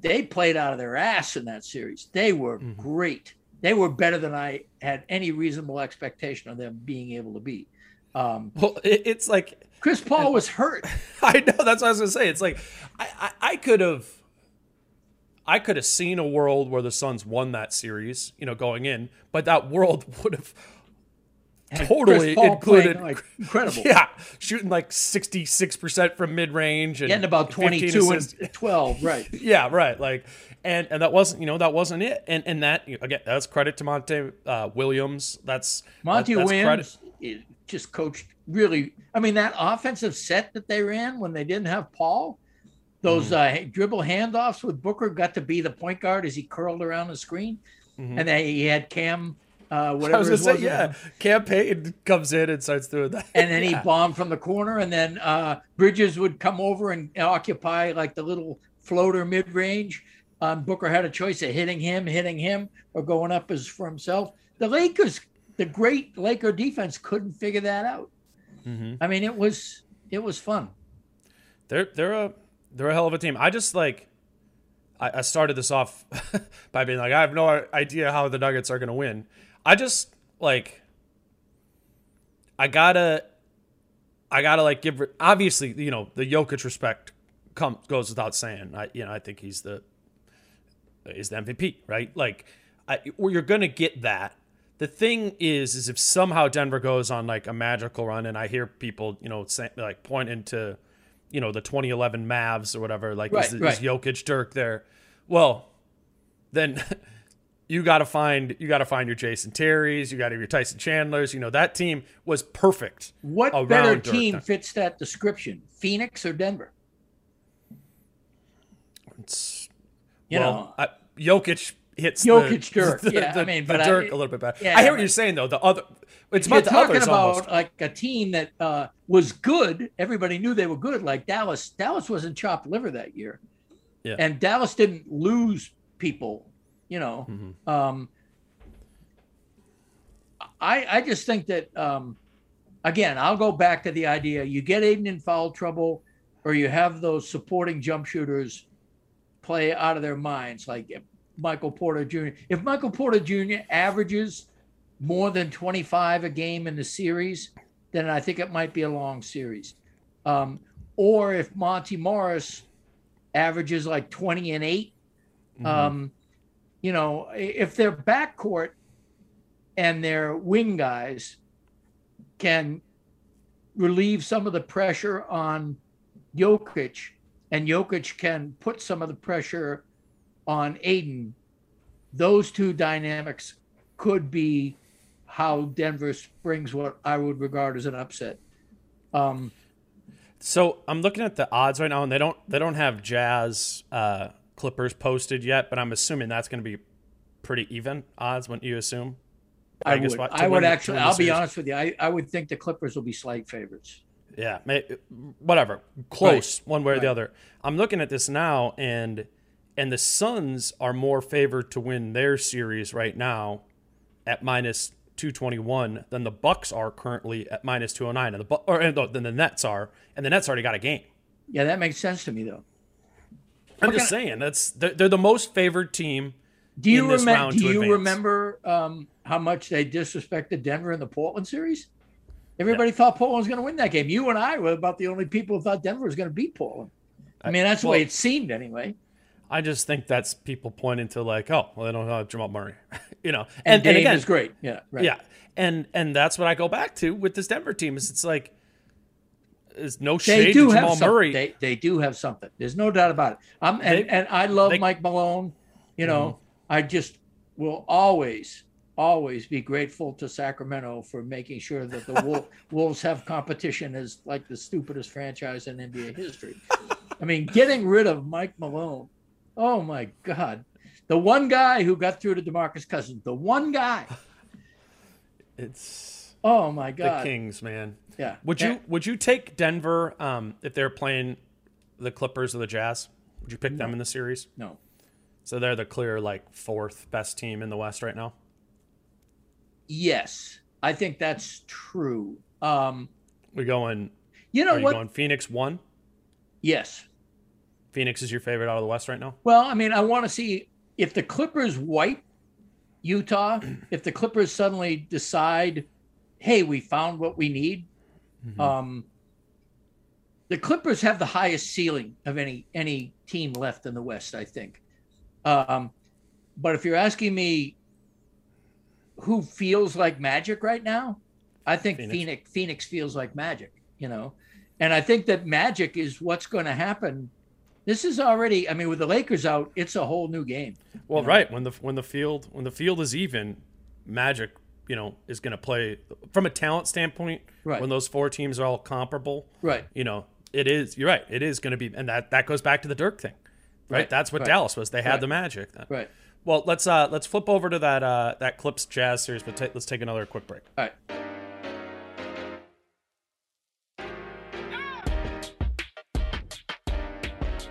They played out of their ass in that series. They were Mhm. great. They were better than I had any reasonable expectation of them being able to be. Um, well, it, it's like Chris Paul was hurt. [laughs] I know that's what I was gonna say. It's like I, I, I could have I could have seen a world where the Suns won that series, you know, going in, but that world [laughs] would have totally Paul playing, included like [laughs] incredible. Yeah, shooting like 66% from mid-range and Getting about 22 and [laughs] 12, right. Yeah, right. Like, and and that wasn't you know that wasn't it. And and that again, that's credit to Monty uh, Williams. That's Monty that- Williams just coached really. I mean, that offensive set that they ran when they didn't have Paul, those Mm-hmm. uh, dribble handoffs with Booker got to be the point guard as he curled around the screen, Mhm. and then he had Cam, uh, [laughs] I whatever was his gonna say, was, yeah. Cam Payne comes in and starts doing that, and then he [laughs] Yeah. bombed from the corner, and then uh, Bridges would come over and occupy like the little floater mid range. Um, Booker had a choice of hitting him, hitting him, or going up as for himself. The Lakers, the great Laker defense, couldn't figure that out. Mhm. I mean, it was it was fun. They're they're a they're a hell of a team. I just like I, I started this off [laughs] by being like I have no idea how the Nuggets are gonna win. I just like I gotta I gotta like give obviously you know the Jokic respect come goes without saying. I you know I think he's the is the MVP right like I, you're gonna get that. The thing is, is if somehow Denver goes on like a magical run, and I hear people, you know, say, like pointing to, you know, the 2011 Mavs or whatever, like Right, is, right. is Jokic Dirk there? Well, then [laughs] you got to find you got to find your Jason Terrys, you got to your Tyson Chandlers. You know that team was perfect. What better team then. fits that description? Phoenix or Denver? It's, You well, know, I, Jokic hits Jokic the, [laughs] Dirk. the, Yeah, I mean, but a little bit better. yeah, I hear what you're saying though. The other, it's about the talking others about almost. like a team that uh, was good. Everybody knew they were good. Like Dallas. Dallas wasn't chopped liver that year, Yeah. and Dallas didn't lose people. You know, Mhm. um, I I just think that um, again, I'll go back to the idea: you get Ayton in foul trouble, or you have those supporting jump shooters play out of their minds, like Michael Porter Jr. If Michael Porter Jr. averages more than 25 a game in the series, then I think it might be a long series. Um, or if Monte Morris averages like 20 and 8, Mm-hmm. um, you know, if their backcourt and their wing guys can relieve some of the pressure on Jokic, and Jokic can put some of the pressure on Ayton, those two dynamics could be how Denver springs what I would regard as an upset. Um, So I'm looking at the odds right now, and they don't they don't have Jazz uh, Clippers posted yet, but I'm assuming that's going to be pretty even odds. Wouldn't you assume? I guess would, what- I would actually, I'll be honest with you. I, I would think the Clippers will be slight favorites. Yeah, may, whatever, close one way or the other. I'm looking at this now, and and the Suns are more favored to win their series right now at minus 221 than the Bucks are currently at minus 209, and the Bu- or than the Nets are, and the Nets already got a game. Yeah, that makes sense to me though. I'm just saying that's they're, they're the most favored team. Do you in this remember? round Do you remember um, how much they disrespected Denver in the Portland series? Everybody thought Portland was going to win that game. You and I were about the only people who thought Denver was going to beat Portland. I mean, that's the way it seemed anyway. I just think that's people pointing to like, oh, well, they don't have Jamal Murray, [laughs] you know, And, and, and again, is great. Yeah, right. Yeah, and and that's what I go back to with this Denver team is it's like is no shade They do to have Jamal something. Murray. They, they do have something. There's no doubt about it. Um, and, They- and I love they- Mike Malone. You know, I just will always, always be grateful to Sacramento for making sure that the Wol- [laughs] Wolves have competition as like the stupidest franchise in NBA history. I mean, getting rid of Mike Malone. Oh my God. The one guy who got through to DeMarcus Cousins, the one guy. [laughs] it's Oh my God. the Kings, man. Yeah. Would you would you take Denver um, if they're playing the Clippers or the Jazz? Would you pick them in the series? No. So they're the clear like fourth best team in the West right now. Yes. I think that's true. Um, We going? you know Are you what? going Phoenix one? Yes. Phoenix is your favorite out of the West right now. Well, I mean, I want to see if the Clippers wipe Utah, [clears throat] if the Clippers suddenly decide, hey, we found what we need. Um, the Clippers have the highest ceiling of any any team left in the West, I think. Um, but if you're asking me who feels like magic right now, I think Phoenix. Phoenix Phoenix feels like magic, you know. And I think that magic is what's going to happen. This is already, I mean, with the Lakers out, it's a whole new game. Well, you know? right when the when the field when the field is even, Magic, you know, is going to play from a talent standpoint. Right. When those four teams are all comparable, Right. you know, it is. You're right. It is going to be, and that that goes back to the Dirk thing, right? Right, That's what right. Dallas was. They had Right. the Magic. Right. Well, let's uh let's flip over to that uh that Clips Jazz series, but ta- let's take another quick break. All right.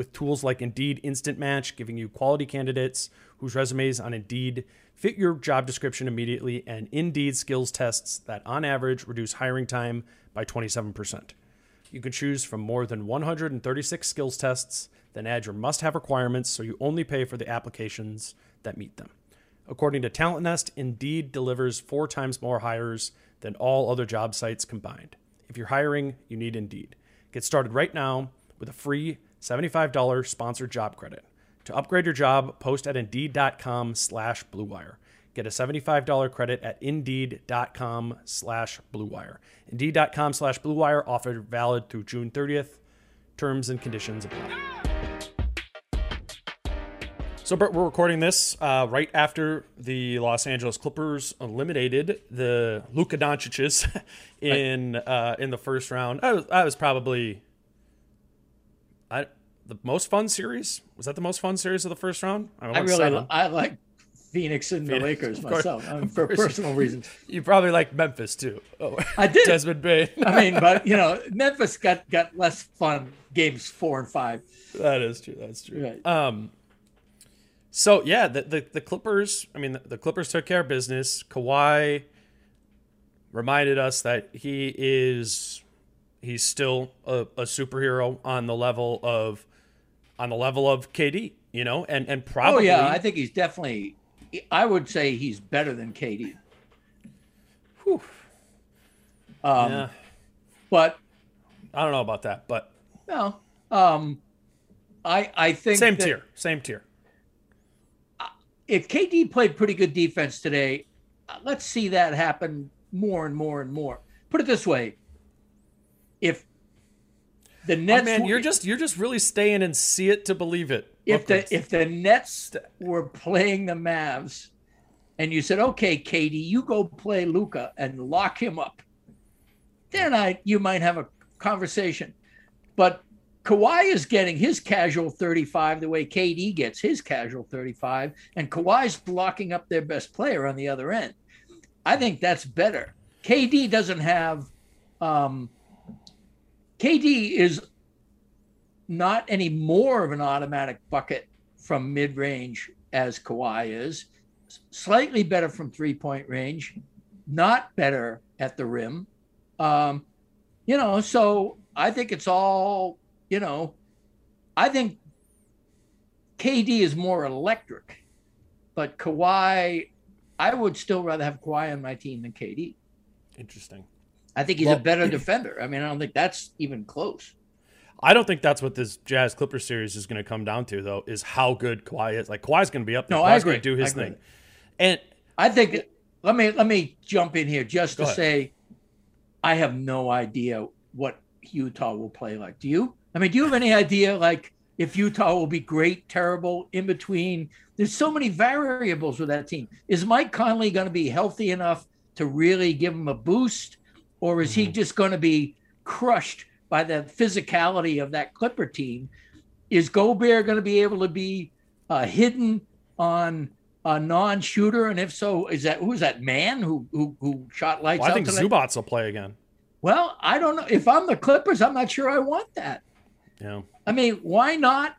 with tools like Indeed Instant Match, giving you quality candidates whose resumes on Indeed fit your job description immediately, and Indeed skills tests that on average reduce hiring time by 27%. You can choose from more than 136 skills tests, then add your must have requirements so you only pay for the applications that meet them. According to Talent Nest, Indeed delivers four times more hires than all other job sites combined. If you're hiring, you need Indeed. Get started right now with a free $75 sponsored job credit. To upgrade your job, post at Indeed.com slash BlueWire. Get a $75 credit at Indeed.com slash BlueWire. Indeed.com slash BlueWire offer valid through June 30th. Terms and conditions apply. So, Britt, we're recording this uh, right after the Los Angeles Clippers eliminated the Luka Doncic's [laughs] in uh, in the first round. I was, I was probably I the most fun series. Was that the most fun series of the first round? I went really seven. I like Phoenix and the Lakers myself I mean, for personal reasons. [laughs] You probably like Memphis too. Oh, I did. Desmond Bane. [laughs] I mean, but you know, Memphis got got less fun games four and five. that is true. That's true. Right. Um. So yeah, the, the the Clippers. I mean, the, the Clippers took care of business. Kawhi reminded us that he is he's still a, a superhero on the level of on the level of KD. You know, and and probably. Oh yeah, I think he's definitely. I would say he's better than KD. Whew. Um, yeah. But I don't know about that, but no, um, I I think same that tier, same tier. If KD played pretty good defense today, uh, let's see that happen more and more and more. Put it this way: if the Oh, Nets, man, were- you're just you're just really staying and see it to believe it. if the if the Nets were playing the Mavs, and you said, "Okay, KD, you go play Luka and lock him up," then I you might have a conversation. But Kawhi is getting his casual 35 the way KD gets his casual 35, and Kawhi's blocking up their best player on the other end. I think that's better. KD doesn't have. Um, KD is not any more of an automatic bucket from mid range as Kawhi is. Slightly better from three point range, not better at the rim. Um, you know, so I think it's all, you know, I think KD is more electric, but Kawhi, I would still rather have Kawhi on my team than KD. Interesting. I think he's Well- a better [clears throat] defender. I mean, I don't think that's even close. I don't think that's what this Jazz Clippers series is going to come down to, though, is how good Kawhi is. Like Kawhi's going to be up there. No, I Kawhi's going agree. to do his thing. And I think let me let me jump in here just to ahead. say I have no idea what Utah will play like. Do you? I mean, do you have any idea like if Utah will be great, terrible, in between? There's so many variables with that team. Is Mike Conley going to be healthy enough to really give him a boost, or is he Mm-hmm. just going to be crushed by the physicality of that Clipper team? Is Gobert going to be able to be uh, hidden on a non-shooter? And if so, is that who's that man who who, who shot lights well, I think tonight? Zubac will play again. Well, I don't know. If I'm the Clippers, I'm not sure I want that. Yeah. I mean, why not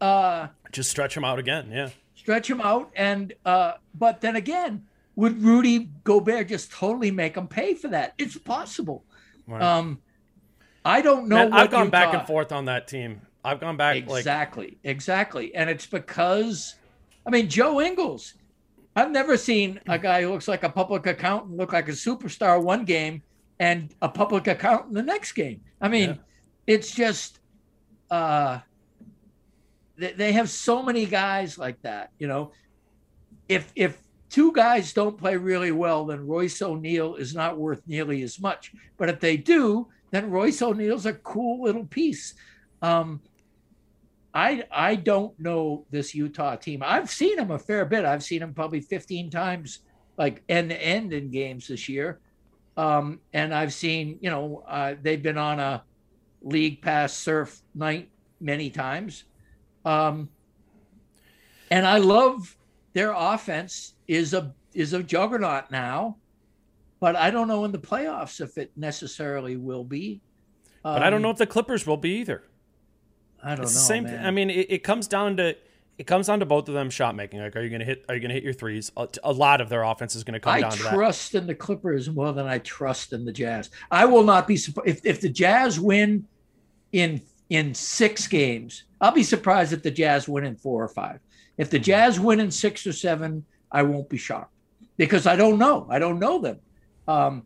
uh, Just stretch him out again. Yeah. stretch him out? And uh, but then again, would Rudy Gobert just totally make him pay for that? It's possible. Right. Um, I don't know. Man, what I've gone back Utah- and forth on that team. I've gone back like Exactly, exactly. And it's because, I mean, Joe Ingles. I've never seen a guy who looks like a public accountant look like a superstar one game and a public accountant the next game. I mean, Yeah. it's just, uh, they, they have so many guys like that. You know, if if two guys don't play really well, then Royce O'Neale is not worth nearly as much. But if they do, then Royce O'Neale's a cool little piece. Um, I I don't know this Utah team. I've seen them a fair bit. I've seen them probably 15 times, like end to end in games this year. Um, and I've seen, you know, uh, they've been on a league pass surf night many times. Um, and I love their offense is a is a juggernaut now, but I don't know in the playoffs if it necessarily will be. but I don't Um, know if the Clippers will be either. I don't It's know. the same. man. I mean, it, it comes down to it comes down to both of them shot making. Like, are you going to hit? Are you going to hit your threes? A, a lot of their offense is going to come I down to that. trust in the Clippers more than I trust in the Jazz. I will not be surprised if, if the Jazz win in in six games. I'll be surprised if the Jazz win in four or five. If the Jazz win in six or seven, I won't be shocked because I don't know. I don't know them. Um,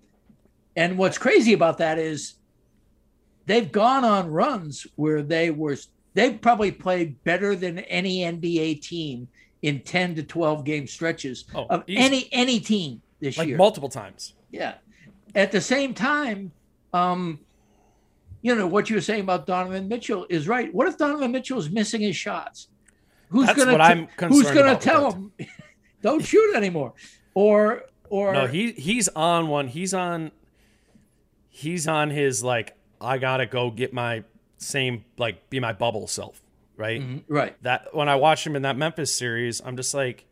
and what's crazy about that is they've gone on runs where they were they've probably played better than any NBA team in 10 to 12 game stretches Oh, of easy. any any team this like year. multiple times. yeah. At the same time, um, you know what you were saying about Donovan Mitchell is right. What if Donovan Mitchell is missing his shots? Who's That's gonna who's gonna tell him [laughs] don't shoot anymore? Or or No, he he's on one. He's on. He's on his like. I gotta go get my same like be my bubble self, right? Mhm, right. That when I watched him in that Memphis series, I'm just like,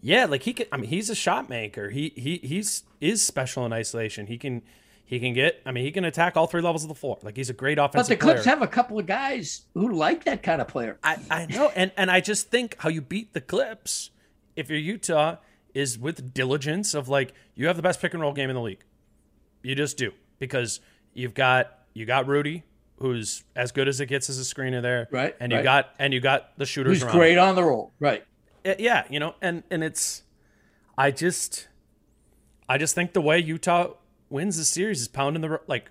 yeah, like he can. I mean, he's a shot maker. He he he's is special in isolation. He can he can get. I mean, he can attack all three levels of the floor. Like he's a great offensive. But the Clips player. have a couple of guys who like that kind of player. I, I know, and and I just think how you beat the Clips, if you're Utah, is with diligence of like you have the best pick and roll game in the league. You just do because you've got you got Rudy, who's as good as it gets as a screener there, Right, And you right. got and you got the shooters Who's great on the roll. Right. Uh, Yeah, you know, and and it's, I just, I just think the way Utah wins the series is pounding the like,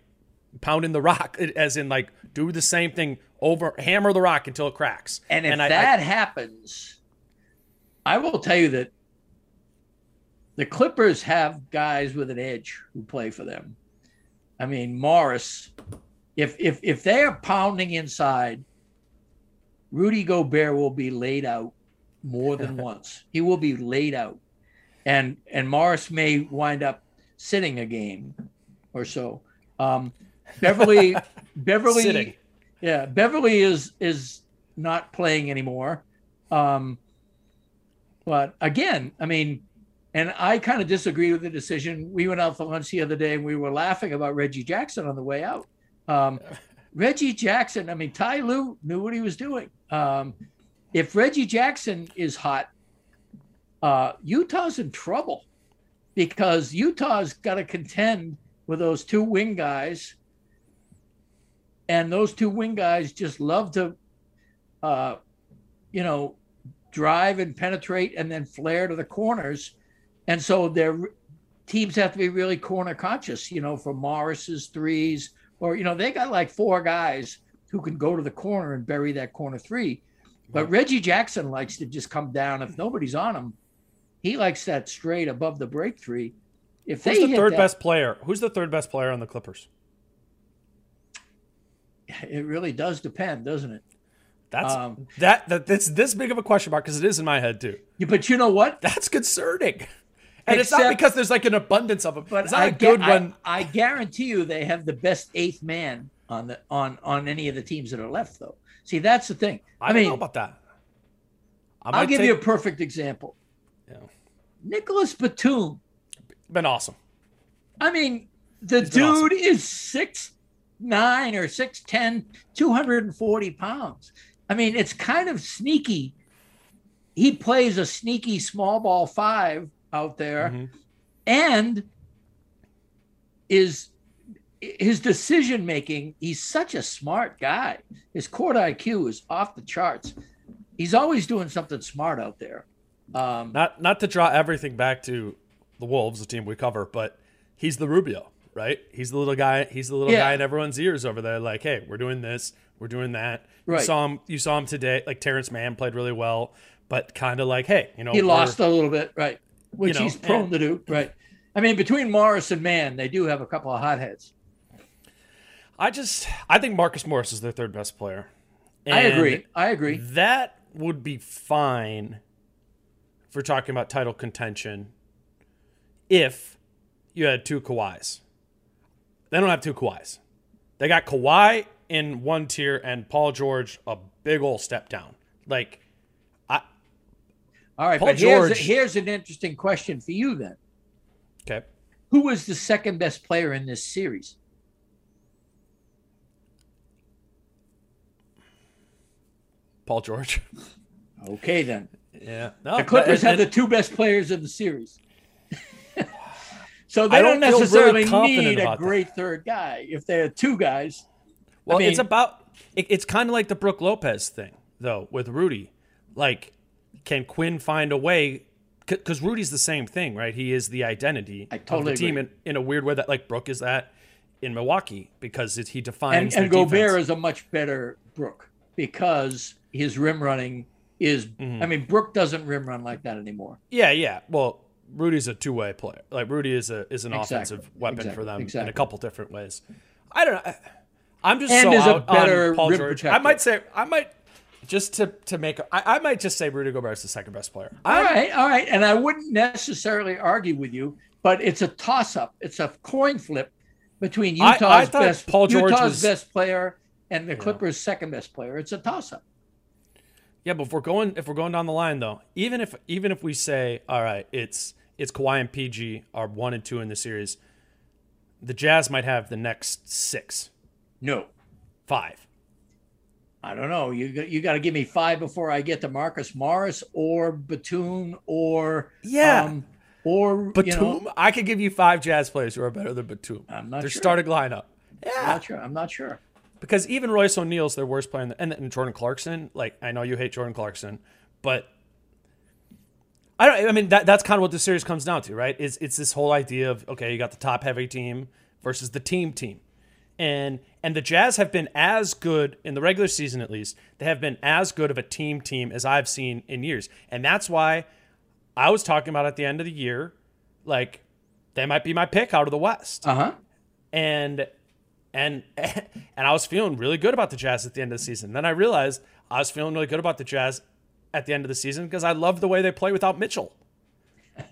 pounding the rock, [laughs] as in like do the same thing over, hammer the rock until it cracks. And if I- I- that happens, I will tell you that the Clippers have guys with an edge who play for them. I mean, Morris, if if if they are pounding inside, Rudy Gobert will be laid out more than [laughs] once. He will be laid out. And and Morris may wind up sitting a game or so. Um, Beverley [laughs] Beverley Sitting. yeah, Beverley is is not playing anymore. Um, but again, I mean, and I kind of disagree with the decision. We went out for lunch the other day and we were laughing about Reggie Jackson on the way out. Um, [laughs] Reggie Jackson, I mean, Ty Lue knew what he was doing. Um, if Reggie Jackson is hot, uh, Utah's in trouble because Utah's got to contend with those two wing guys and those two wing guys just love to, uh, you know, drive and penetrate and then flare to the corners, and so their teams have to be really corner conscious. You know, for Morris's threes, or you know, they got like four guys who can go to the corner and bury that corner three. But Reggie Jackson likes to just come down if nobody's on him. He likes that straight above the break three. If Who's they the third that- best player? Who's the third best player on the Clippers? it really does depend, doesn't it? That's Um, that that that's this big of a question mark because it is in my head too. But you know what? That's concerning. And it's not because there's like an abundance of them. But it's not I, a good I- one. I guarantee you they have the best eighth man on the on on any of the teams that are left though. See, that's the thing. I, I, don't mean, know about that. I I'll might give you a perfect example. Yeah. Nicholas Batum. been awesome. I mean, the He's been awesome. dude is six nine or 6'10, 240 pounds. I mean, it's kind of sneaky. He plays a sneaky small ball five out there Mhm. and is his decision making. He's such a smart guy. His court IQ is off the charts. He's always doing something smart out there. Um, Not not to draw everything back to the Wolves, the team we cover, but he's the Rubio, right? He's the little guy. He's the little Yeah. guy in everyone's ears over there. Like, hey, we're doing this, we're doing that. You Right. saw him. You saw him today. Like Terrence Mann played really well, but kind of like, hey, you know, he lost a little bit, right? Which know, he's prone and- to do, right? I mean, between Morris and Mann, they do have a couple of hotheads. I just, I think Marcus Morris is their third best player. I agree. I agree. That would be fine if we're talking about title contention if you had two Kawhis. They don't have two Kawhis. They got Kawhi in one tier and Paul George a big old step down. Like, I All right, Paul but here's, George- here's an interesting question for you then. okay, Who was the second best player in this series? Paul George. Okay, then. Yeah, no, The Clippers have the two best players in the series. [laughs] so they I don't, don't necessarily need a about that. great third guy. If they had two guys, Well, I it's about it, it's kind of like the Brook Lopez thing though with Rudy. Like, can Quin find a way? Because Rudy's the same thing, right? He is the identity I of the team in, in a weird way that like Brook is that in Milwaukee because it, he defines and, and their Gobert defense. is a much better Brook because his rim running is. Mm-hmm. I mean, Brook doesn't rim run like that anymore. Yeah, yeah. Well, Rudy's a two way player. Like Rudy is a is an Exactly, offensive weapon exactly, for them in a couple different ways. I don't know. I'm just And so is a out better on Paul George. I might say I might just to to make I, I might just say Rudy Gobert is the second best player. All I'm- right, all right. And I wouldn't necessarily argue with you, but it's a toss up. It's a coin flip between I- I Utah's best Paul George Utah's was- best player and the Clippers' second best player. It's a toss up. Yeah, but if we're going if we're going down the line though, even if even if we say all right, it's it's Kawhi and PG are one and two in the series, the Jazz might have the next six, No, five. I don't know. You got- you got to give me five before I get to Marcus Morris or Batum or Yeah. um, or Batum, You know, I could give you five Jazz players who are better than Batum. I'm not sure. Their sure. starting lineup. I'm Yeah, not sure. I'm not sure. because even Royce O'Neale's their worst player, in the, and, and Jordan Clarkson. Like I know you hate Jordan Clarkson, but I don't. I mean that that's kind of what the series comes down to, right? Is it's this whole idea of okay, you got the top heavy team versus the team team, and and the Jazz have been as good in the regular season, at least they have been as good of a team team as I've seen in years, and that's why I was talking about at the end of the year, like they might be my pick out of the West Uh huh. and and [laughs] and I was feeling really good about the Jazz at the end of the season. Then I realized I was feeling really good about the Jazz at the end of the season because I love the way they play without Mitchell. [laughs] [laughs]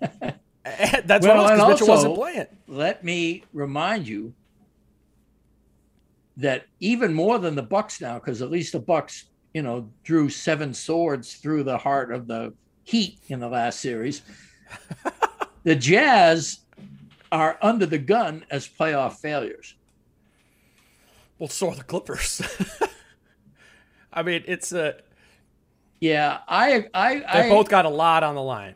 That's Well, what and because Mitchell wasn't playing. Let me remind you that even more than the Bucks now, because at least the Bucks, you know, drew seven swords through the heart of the Heat in the last series. [laughs] the Jazz are under the gun as playoff failures. Well, so are the Clippers. [laughs] I mean, it's a Yeah, I I they I, both got a lot on the line.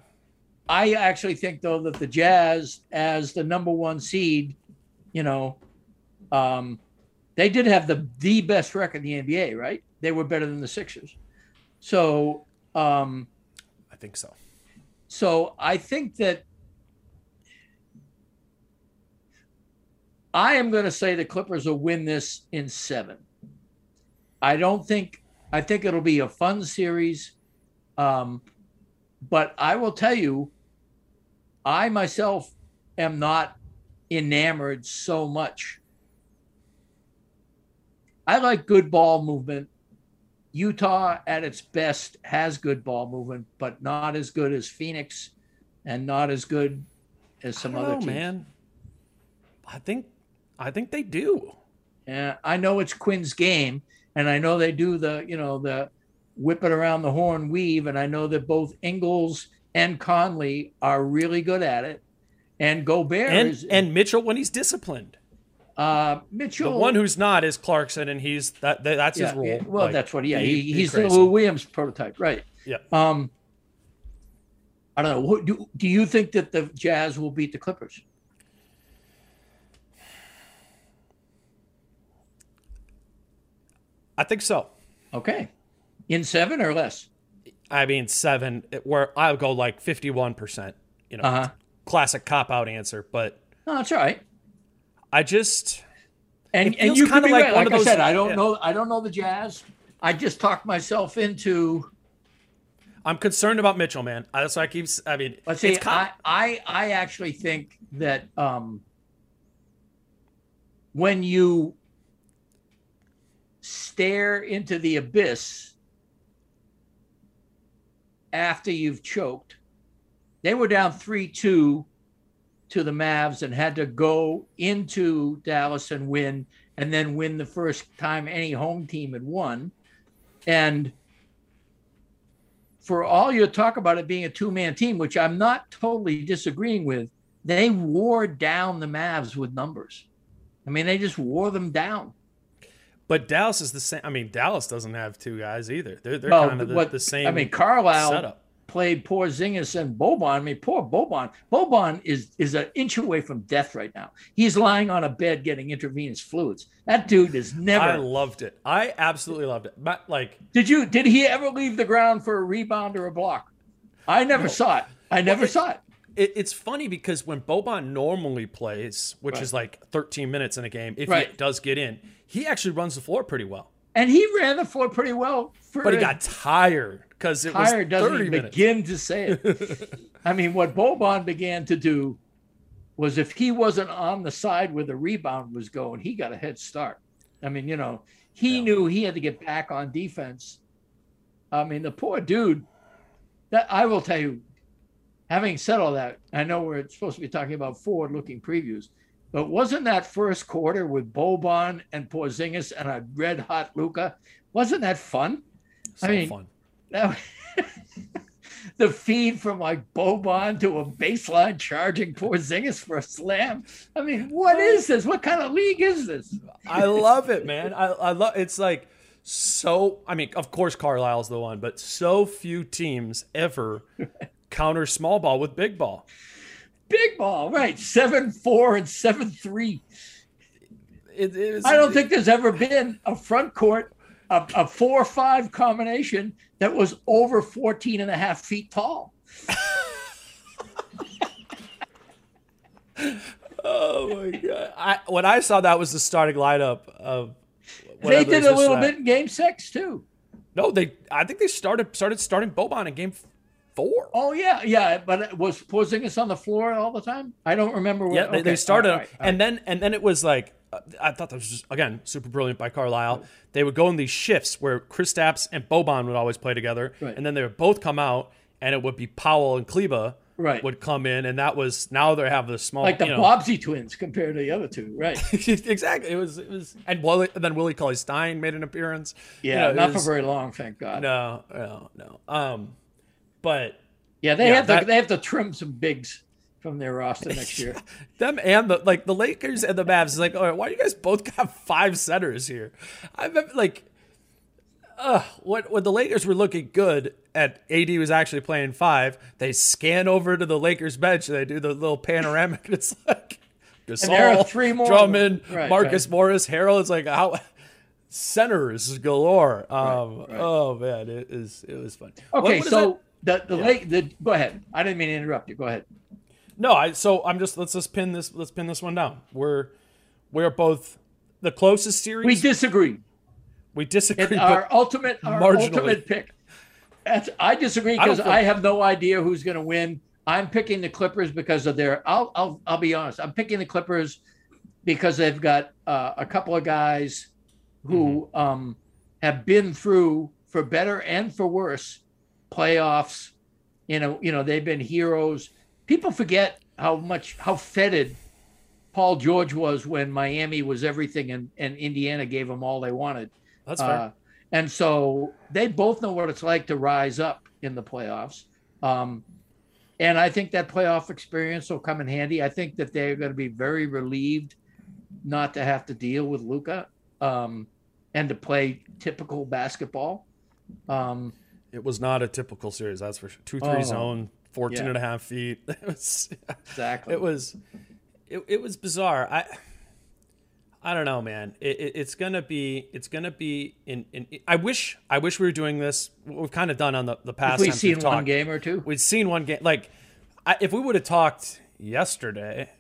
I actually think though that the Jazz, as the number one seed, you know, um, they did have the the best record in the NBA, right? They were better than the Sixers. So, um, I think so. so I think that I am going to say the Clippers will win this in seven. I don't think I think it'll be a fun series, um, but I will tell you, I myself am not enamored so much. I like good ball movement. Utah at its best has good ball movement, but not as good as Phoenix and not as good as some other know, teams. man. I think I think they do. Yeah, I know it's Quin's game, and I know they do the, you know, the whip it around the horn weave, and I know that both Ingles and Conley are really good at it. And Gobert And is and Mitchell when he's disciplined. Uh, The Mitchell. one who's not is Clarkson, and he's that, that that's yeah, his role. well, Like, that's what. Yeah, he, be he's the crazy. Lou Williams prototype, right? Yeah. Um, I don't know. Who- Do, do you think that the Jazz will beat the Clippers? I think so. Okay, in seven or less. I mean seven, where I'll go like fifty-one percent. You know, Uh huh. classic cop out answer, but No, that's all right. I just And and you kinda like right. one Like of I said, I don't yeah. know. I don't know the Jazz. I just talked myself into. I'm concerned about Mitchell, man. That's why I keep. I mean, Let's see. it's com- I, I I actually think that um, when you stare into the abyss after you've choked, they were down three two to the Mavs and had to go into Dallas and win, and then win the first time any home team had won, and for all your talk about it being a two man team, which I'm not totally disagreeing with, they wore down the Mavs with numbers. I mean, they just wore them down. but Dallas is the same. I mean, Dallas doesn't have two guys either. They're they're Well, kind of the, what- the same. I mean, Carlisle setup. Played Porzingis and Boban. I mean, poor Boban. Boban is is an inch away from death right now. He's lying on a bed getting intravenous fluids. That dude is never. I loved it. I absolutely loved it. But like, did you? Did he ever leave the ground for a rebound or a block? I never saw it. I never it- saw it. it, it's funny because when Boban normally plays, which Right. is like 13 minutes in a game, if he does get in, he actually runs the floor pretty well. And he ran the floor pretty well. For But he got tired because it tired was 30 doesn't even minutes. begin to say it. [laughs] I mean, what Boban began to do was if he wasn't on the side where the rebound was going, he got a head start. I mean, you know, he Yeah. knew he had to get back on defense. I mean, the poor dude. That I will tell you. Having said all that, I know we're supposed to be talking about forward-looking previews, but wasn't that first quarter with Boban and Porzingis and a red-hot Luka? Wasn't that fun? So I mean, fun. That, [laughs] the feed from like Boban to a baseline charging Porzingis for a slam. I mean, what is this? What kind of league is this? I love it, man. I, I love it's like so I mean, of course Carlisle's the one, but so few teams ever [laughs] counter small ball with big ball. Big ball, right? Seven four and seven three. It, it was, I don't think there's ever been a front court, a, a four five combination that was over 14 and a half feet tall. [laughs] Oh my god! I, when I saw that was the starting lineup of. They did a little uh, bit in game six too. No, they. I think they started started starting Boban in game four. Oh yeah, yeah. But was Porzingis on the floor all the time? I don't remember. What, Yeah, they, okay, they started, right, all right. and then and then it was like I thought that was just again super brilliant by Carlisle. They would go in these shifts where Kristaps and Boban would always play together, Right. and then they would both come out, and it would be Powell and Kleber Right. would come in, and that was now they have the small like the you know, Bobsey twins compared to the other two, right? [laughs] exactly. It was it was and Willie, and then Willie Cauley Stein made an appearance. You Yeah, know, not was- for very long, thank God. No, no, no. Um, but yeah, they yeah, have that- to they have to trim some bigs from their roster next [laughs] year. them and the like the Lakers and the Mavs is like, all right, why do you guys both got five centers here? I remember like uh when when the Lakers were looking good and AD was actually playing five, they scan over to the Lakers bench and they do the little panoramic and [laughs] it's like Gasol, three more. Drummond, Right, Marcus right. Morris, Harrell. It's like how centers galore. Um, right. Oh man, it is it was fun. What- Okay, what is so the the Yeah. late the go ahead. I didn't mean to interrupt you. Go ahead. No, I so I'm just let's just pin this let's pin this one down. We're we're both the closest series. We disagree. we disagree. And our ultimate our marginally. ultimate pick. That's I disagree because feel- I, have no idea who's going to win. I'm picking the Clippers because of their. I'll I'll I'll be honest. I'm picking the Clippers because they've got uh, a couple of guys who Mm-hmm. um, have been through for better and for worse playoffs. You know, you know they've been heroes. People forget how much how fetid Paul George was when Miami was everything and, and Indiana gave them all they wanted. that's fair. Uh, and so they both know what it's like to rise up in the playoffs. Um, and I think that playoff experience will come in handy. I think that they're going to be very relieved not to have to deal with Luka um, and to play typical basketball. Um, it was not a typical series. That's for sure. Two three Oh, zone, 14 yeah. and a half feet. [laughs] It was exactly. it was it, it was bizarre i i don't know man it, it, it's gonna be it's gonna be in, in i wish i wish we were doing this we've kind of done on the, the past We've seen we've one talked. game or two. We've seen one game like I, if we would have talked yesterday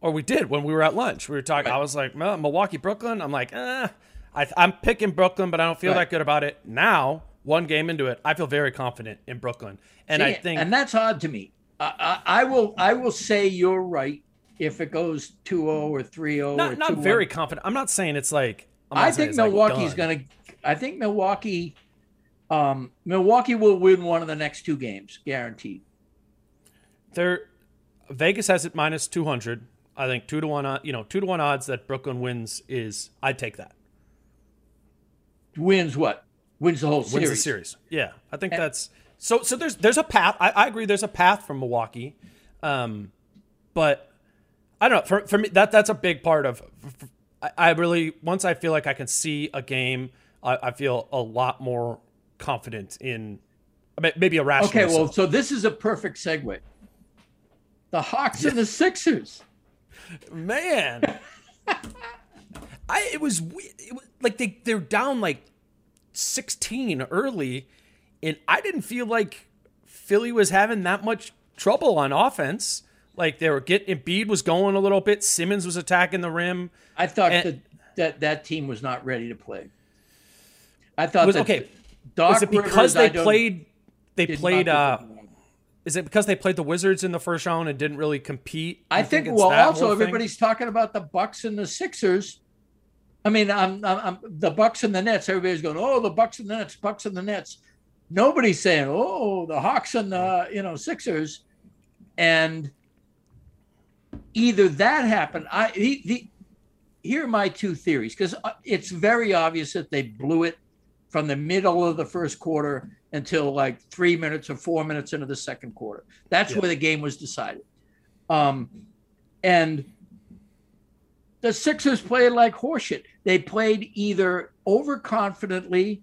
or we did when we were at lunch we were talking i was like milwaukee brooklyn i'm like eh, I, i'm picking brooklyn but i don't feel Right. that good about it now one game into it i feel very confident in brooklyn and i think and that's odd to me. I, I, I will I will say you're right if it goes 2-0 or 3-0 or not, not very confident i'm not saying it's like I think like, Milwaukee's going to. I think Milwaukee. Um, Milwaukee will win one of the next two games, guaranteed. They're Vegas has it minus two hundred. I think two to one. You know, two to one odds that Brooklyn wins is. I'd take that. Wins what? Wins the whole series. Wins the series. Yeah, I think that's so. So there's there's a path. I, I agree. There's a path from Milwaukee, um, but I don't know. For for me, that that's a big part of. I, I really once I feel like I can see a game, I, I feel a lot more confident in. Maybe a rational. Okay, well, so this is a perfect segue. The Hawks and the Sixers. man [laughs] i it was, it was like they they're down like 16 early and i didn't feel like philly was having that much trouble on offense. Like they were getting Embiid was going a little bit simmons was attacking the rim. I thought And- that, that that team was not ready to play. I thought was okay. Doc was it because Rivers, they played they played uh is it because they played the wizards in the first round and didn't really compete? I think, it's well, also everybody's talking about the Bucks and the Sixers. I mean, I'm, I'm, I'm the Bucks and the Nets. Everybody's going, oh, the Bucks and the Nets, Bucks and the Nets. Nobody's saying, oh, the Hawks and the you know Sixers, and either that happened. I the, the here are my two theories because it's very obvious that they blew it from the middle of the first quarter until like three minutes or four minutes into the second quarter. That's Yeah. where the game was decided. Um, and the Sixers played like horseshit. They played either overconfidently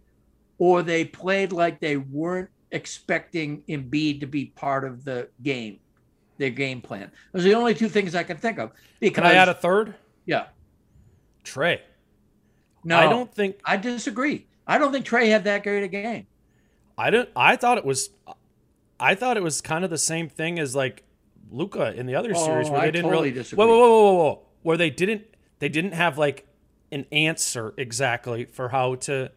or they played like they weren't expecting Embiid to be part of the game, their game plan. Those are the only two things I can think of. Because, can i add a third yeah, Trae no, i don't think I disagree. I don't think Trae had that great a game. I didn't. I thought it was. I thought it was kind of the same thing as like Luka in the other Oh, series where I they didn't totally really. disagree. Whoa, whoa, whoa, whoa, whoa! Where they didn't. They didn't have like an answer exactly for how to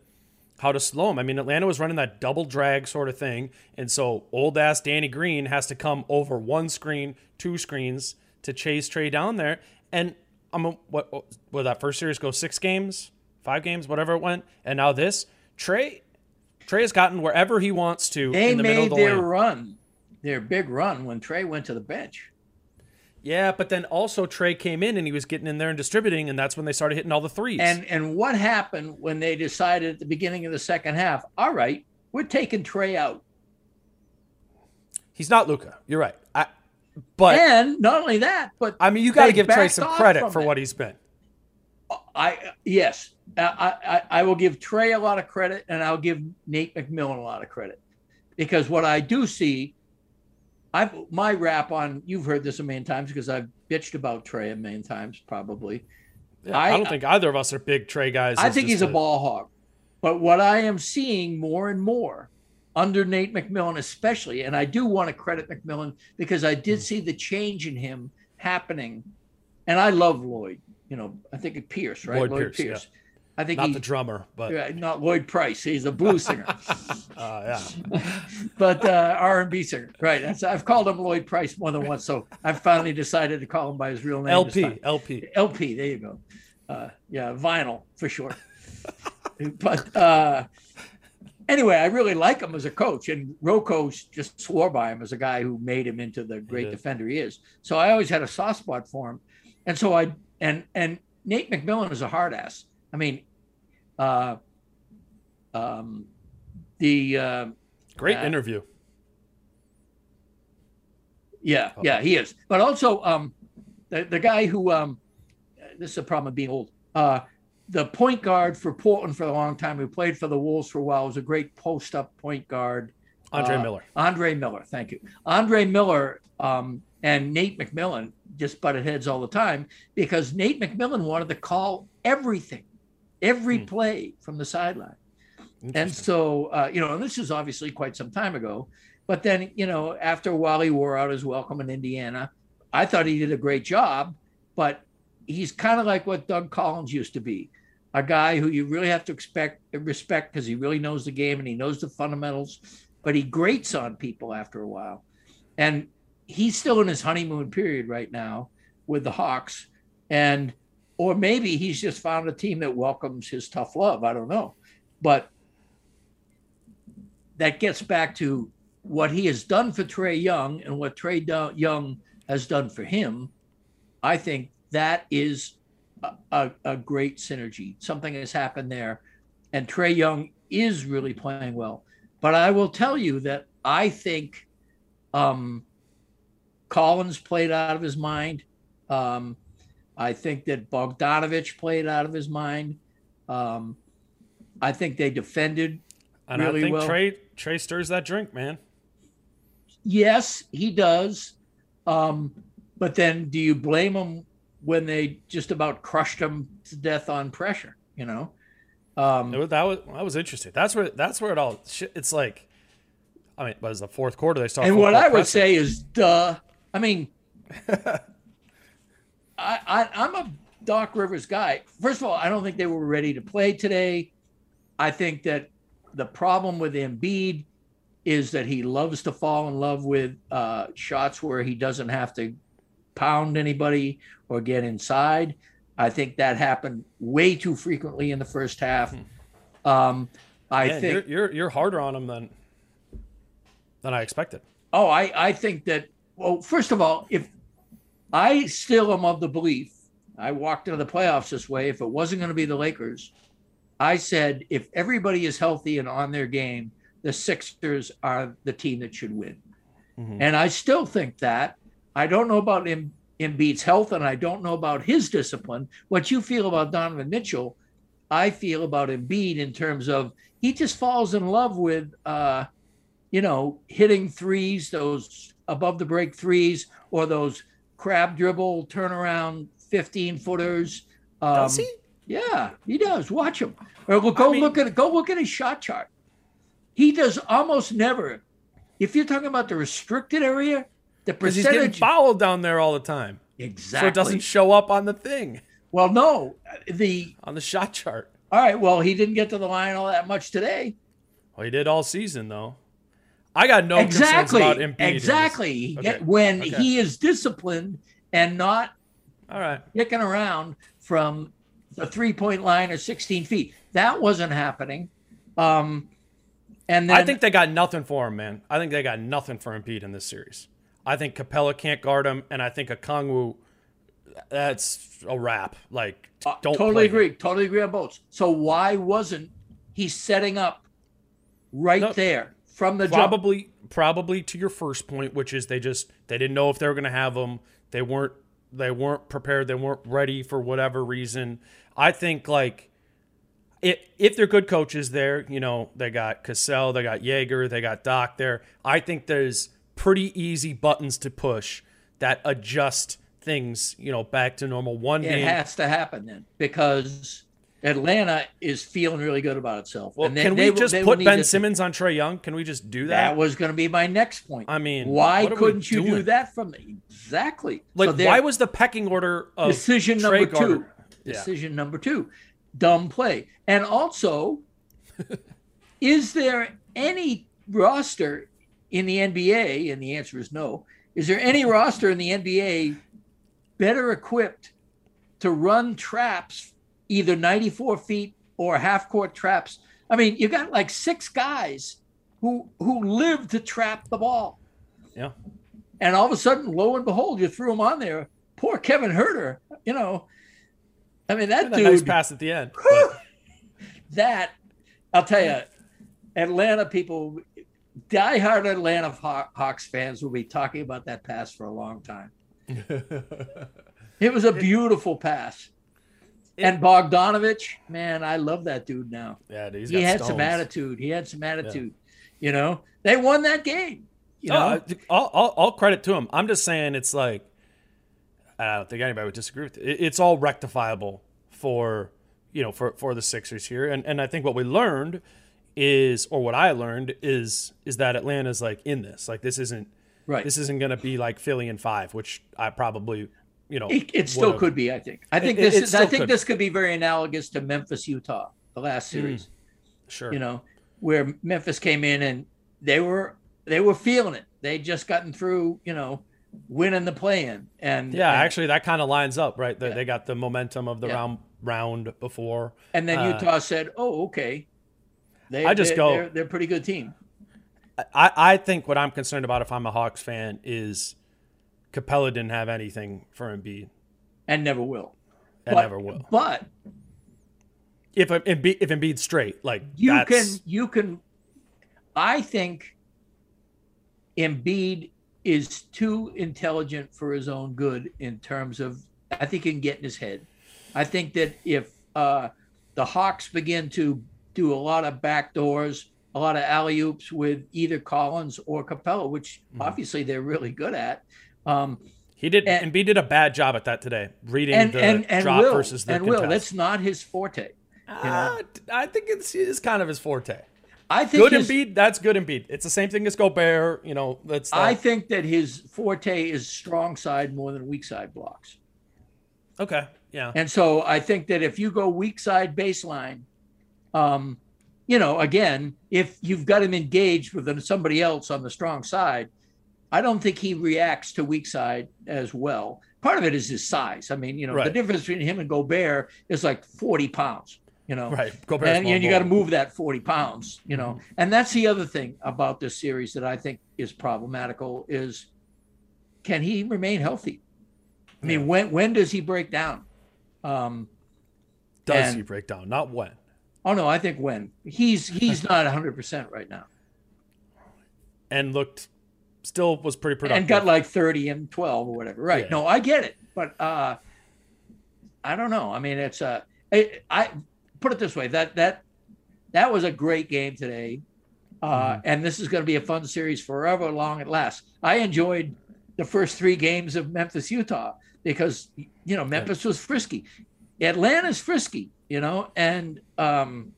how to slow him. I mean, Atlanta was running that double drag sort of thing, and so old ass Danny Green has to come over one screen, two screens to chase Trae down there. And I'm a, what what that first series go six games, five games, whatever it went, and now this Trae. Trae has gotten wherever he wants to They in the middle of made the their lane. run, their big run when Trae went to the bench. Yeah, but then also Trae came in and he was getting in there and distributing, and that's when they started hitting all the threes. And and what happened when they decided at the beginning of the second half? All right, we're taking Trae out. he's not Luka. You're right. I, but and not only that, but I mean, you got to give Trae some credit for it. what he's been. I yes, I, I I will give Trae a lot of credit, and I'll give Nate McMillan a lot of credit, because what I do see I my rap on you've heard this a million times because I've bitched about Trae a million times probably. Yeah, I, I, don't think either of us are big Trae guys. I think he's a, a ball hog. But what I am seeing more and more under Nate McMillan, especially, and I do want to credit McMillan because I did mm. see the change in him happening. And I love Lloyd. You know, I think it Pierce, right? Lloyd, Lloyd Pierce. Pierce. Yeah. I think not he, the drummer, but not Lloyd Price. He's a blues singer. [laughs] uh, yeah, [laughs] but uh, R and B singer, right? That's, I've called him Lloyd Price more than once, so I've finally decided to call him by his real name. LP, LP, LP. There you go. Uh, yeah, vinyl for sure. [laughs] but uh, anyway, I really like him as a coach, and Rocco just swore by him as a guy who made him into the great defender he is. So I always had a soft spot for him, and so I and and Nate McMillan is a hard ass. I mean, uh, um, the uh, great uh, interview. Yeah, oh. yeah, he is. But also, um, the the guy who um, this is a problem of being old. Uh, the point guard for Portland for a long time, who played for the Wolves for a while, was a great post up point guard. Andre uh, Miller. Andre Miller, thank you. Andre Miller um, and Nate McMillan just butted heads all the time because Nate McMillan wanted to call everything every hmm. play from the sideline. And so, uh, you know, and this is obviously quite some time ago. But then, you know, after Wally wore out his welcome in Indiana, I thought he did a great job. But he's kind of like what Doug Collins used to be a guy who you really have to expect respect because he really knows the game and he knows the fundamentals, but he grates on people after a while. And he's still in his honeymoon period right now with the Hawks. And or maybe he's just found a team that welcomes his tough love. I don't know. But that gets back to what he has done for Trae Young and what Trae Young has done for him. I think that is a, a, a great synergy. Something has happened there. And Trae Young is really playing well. But I will tell you that I think um, Collins played out of his mind. Um, I think that Bogdanovich played out of his mind. Um, I think they defended and really I think well. Trae Trae stirs that drink, man. Yes, he does. Um, but then, do you blame him when they just about crushed him to death on pressure? You know, um, was, that was that was interesting. That's where that's where it all. It's like, I mean, was the fourth quarter they started. And what I would say is, duh. I mean, [laughs] I, I am a Doc Rivers guy. First of all, I don't think they were ready to play today. I think that the problem with Embiid is that he loves to fall in love with uh, shots where he doesn't have to pound anybody or get inside. I think that happened way too frequently in the first half. Hmm. Um, I Man, think you're, you're, you're harder on him than than I expected. Oh, I I think that. Well, first of all, if I still am of the belief. I walked into the playoffs this way. If it wasn't going to be the Lakers, I said if everybody is healthy and on their game, the Sixers are the team that should win. Mm-hmm. And I still think that. I don't know about Em- Embiid's health, and I don't know about his discipline. What you feel about Donovan Mitchell, I feel about Embiid in terms of he just falls in love with, uh, you know, hitting threes, those above the break threes, or those crab dribble, turnaround, 15 footers. Um, does he? Yeah, he does. Watch him. Or go I mean, look at go look at his shot chart. He does almost never. If you're talking about the restricted area, the percentage he's getting fouled down there all the time. Exactly. So it doesn't show up on the thing. Well, no, the on the shot chart. All right. Well, he didn't get to the line all that much today. Well, he did all season though. I got no exactly about Embiid exactly okay. when okay. he is disciplined and not all right kicking around from the three point line or 16 feet. That wasn't happening. Um, and then, I think they got nothing for him, man. I think they got nothing for Embiid in this series. I think Capela can't guard him, and I think Okongwu, that's a wrap. Like, uh, don't uh, totally agree. Him. Totally agree on both. So why wasn't he setting up right no, there from the probably jump. probably to your first point, which is they just they didn't know if they were going to have them. They weren't they weren't prepared. They weren't ready for whatever reason. I think like if if they're good coaches there, you know they got Cassell, they got Joerger, they got Doc there. I think there's pretty easy buttons to push that adjust things, you know, back to normal. One It game. has to happen then because Atlanta is feeling really good about itself. well, And they- can we will- just they put Ben to- Simmons on Trae Young? Can we just do That that? was going to be my next point. I mean, why what are we couldn't you do that from the, exactly? like, So why was the pecking order of decision Trae number two? Yeah. Decision number two, dumb play. And also, [laughs] is there any roster in the NBA? And the answer is no. Is there any roster in the NBA better equipped to run traps, either 94 feet or half court traps? I mean, you got like six guys who who live to trap the ball. Yeah. And all of a sudden, lo and behold, you threw him on there. Poor Kevin Huerter, you know. I mean, that a dude, nice pass at the end. that, I'll tell you, Atlanta people, diehard Atlanta Hawks fans will be talking about that pass for a long time. [laughs] It was a beautiful pass. And Bogdanovich, man, I love that dude now. yeah, dude, he's he got had stones. some attitude. He had some attitude. You know, they won that game. You know, all, all, all credit to him. I'm just saying it's like I don't think anybody would disagree with it. It- It's all rectifiable for you know for for the Sixers here, and and I think what we learned is, or what I learned is, is that Atlanta's like in this. Like this isn't right. this isn't going to be like Philly in five, which I probably you know It, it still could be. I think. I think It- this. it is, I think could. this could be very analogous to Memphis, Utah, the last series. sure You know, where Memphis came in and they were they were feeling it. They just gotten through. You know, winning the play-in. And Yeah, and, actually, that kind of lines up, right? They, Yeah. they got the momentum of the Yeah. round round before. and then uh, Utah said, "Oh, okay." They, I just they, go- They're, they're a pretty good team. I, I think what I'm concerned about if I'm a Hawks fan is Capela didn't have anything for Embiid and never will. and But- never will. But If Embiid, if Embiid's straight, like you that's, can you can I think Embiid is too intelligent for his own good in terms of I think he can get in his head. I think that if uh, the Hawks begin to do a lot of back doors, a lot of alley oops with either Collins or Capela, which Mm-hmm. obviously they're really good at. Um, he did. and- Embiid did a bad job at that today, reading and the and and drop Will versus the and Will, contest. that's not his forte. Ah, I think it's, it's kind of his forte. I think Good his, Embiid, that's good Embiid. It's the same thing as Gobert. You know, that's I think that his forte is strong side more than weak side blocks. okay. Yeah, And so I think that if you go weak side baseline, um, you know, again, if you've got him engaged with somebody else on the strong side, I don't think he reacts to weak side as well. Part of it is his size. I mean, you know, the difference between him and Gobert is like 40 pounds, you know. right. Gobert's And, and you got to move that 40 pounds, you know. And that's the other thing about this series that I think is problematical is can he remain healthy? I mean, Yeah. when when does he break down? Um, Does and- he break down? Not when. oh no, I think when he's he's not 100 percent right now, And looked, still was pretty productive. and got like 30 and 12 or whatever. Right? Yeah. No, I get it, but uh, I don't know. I mean, it's uh, I, I put it this way that that that was a great game today, uh, Mm-hmm. and this is going to be a fun series forever long it lasts. I enjoyed the first three games of Memphis Utah because you know Memphis was frisky, Atlanta's frisky, you know, and um,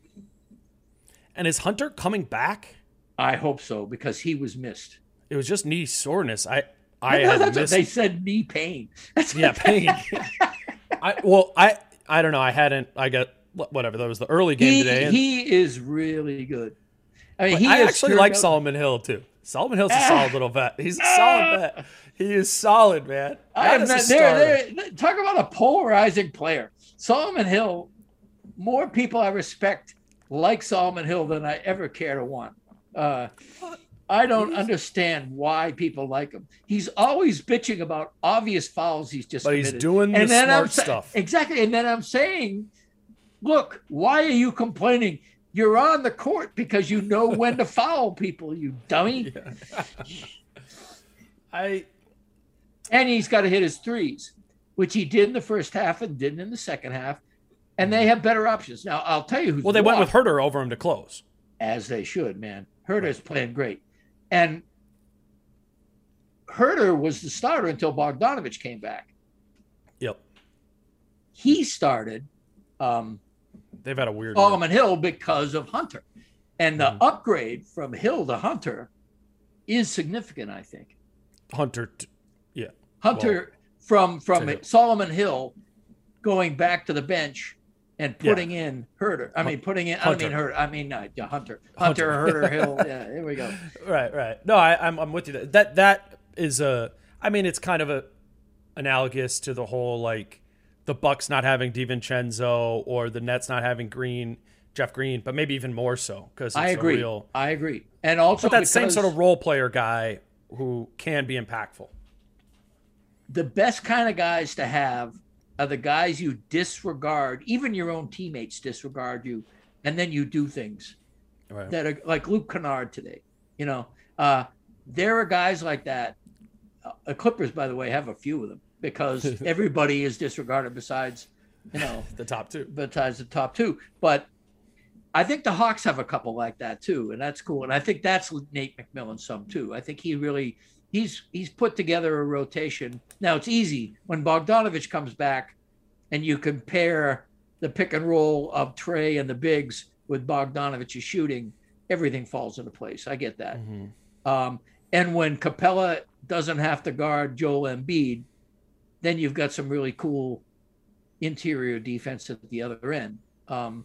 and is Hunter coming back? I hope so because he was missed. It was just knee soreness. I I That's had what missed. they said knee pain. That's yeah, pain. [laughs] I well, I I don't know. I hadn't. I got whatever. That was the early game he, today. And, he is really good. I mean, he I actually turned like out- Solomon Hill too. Solomon Hill's a Ah. solid little vet. He's a solid vet. He is solid, man. I That am is a not, starter. there, there, talk about a polarizing player. Solomon Hill, more people I respect like Solomon Hill than I ever care to want. Uh, I don't understand why people like him. He's always bitching about obvious fouls he's just But he's committed. doing the I'm smart stuff. Exactly. And then I'm saying, look, why are you complaining? You're on the court because you know when to [laughs] foul people, you dummy. [laughs] I and he's got to hit his threes, which he did in the first half and didn't in the second half. And they mm-hmm. have better options. Now, I'll tell you who's well, they went with walked, Huerter over him to close. as they should, man. Huerter's playing great. And Huerter was the starter until Bogdanovich came back. Yep. He started um, They've had a weird. Solomon Hill because of Hunter. And the Mhm. upgrade from Hill to Hunter is significant, I think. Hunter. T- yeah. Hunter from from Hill. Solomon Hill going back to the bench and putting in Huerter. I mean, putting in. I Hunter. mean Huerter. I mean uh, yeah, Hunter. Hunter. Hunter, Huerter, [laughs] Hill. Yeah, here we go. Right. Right. No, I, I'm I'm with you. That that is a. I mean, it's kind of a analogous to the whole like the Bucks not having DiVincenzo or the Nets not having Green, Jeff Green, but maybe even more so because I agree. real. I agree. And also, But that same sort of role player guy who can be impactful. the best kind of guys to have are the guys you disregard. Even your own teammates disregard you, and then you do things. Right. that are like Luke Kennard today. You know, uh, there are guys like that. Uh, the Clippers, by the way, have a few of them because [laughs] everybody is disregarded besides, you know, [laughs] the top two. besides the top two. But I think the Hawks have a couple like that too, and that's cool. And I think that's Nate McMillan some too. I think he really he's he's put together a rotation. Now it's easy when Bogdanovich comes back, and you compare the pick and roll of Trae and the bigs with Bogdanovich's shooting, everything falls into place. I get that. Um, and when Capela doesn't have to guard Joel Embiid, then you've got some really cool interior defense at the other end. Um,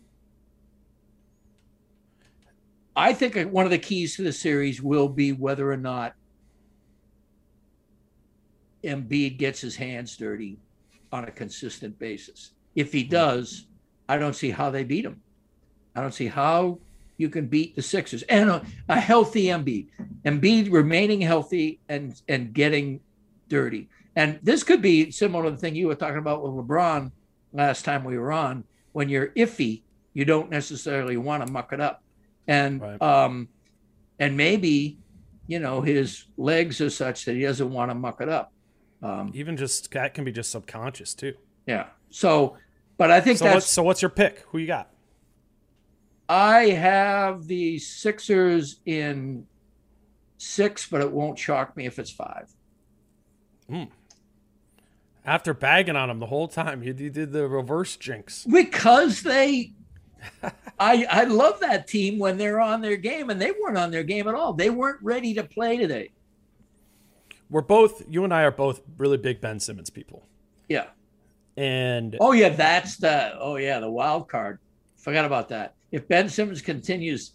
I think one of the keys to the series will be whether or not Embiid gets his hands dirty on a consistent basis. If he does, I don't see how they beat him. I don't see how you can beat the Sixers and a, a healthy Embiid. Embiid remaining healthy and and getting dirty. And this could be similar to the thing you were talking about with LeBron last time we were on. When you're iffy, you don't necessarily want to muck it up. And Right. um, and maybe, you know, his legs are such that he doesn't want to muck it up. Um, Even just that can be just subconscious too. yeah. So, but I think So that's what's so what's your pick? Who you got? I have the Sixers in six, but it won't shock me if it's five. After bagging on them the whole time, you, you did the reverse jinx. Because they [laughs] I I love that team when they're on their game, and they weren't on their game at all. They weren't ready to play today. We're both you and I are both really big Ben Simmons people. Yeah. And Oh yeah, that's the oh yeah, the wild card. Forgot about that. If Ben Simmons continues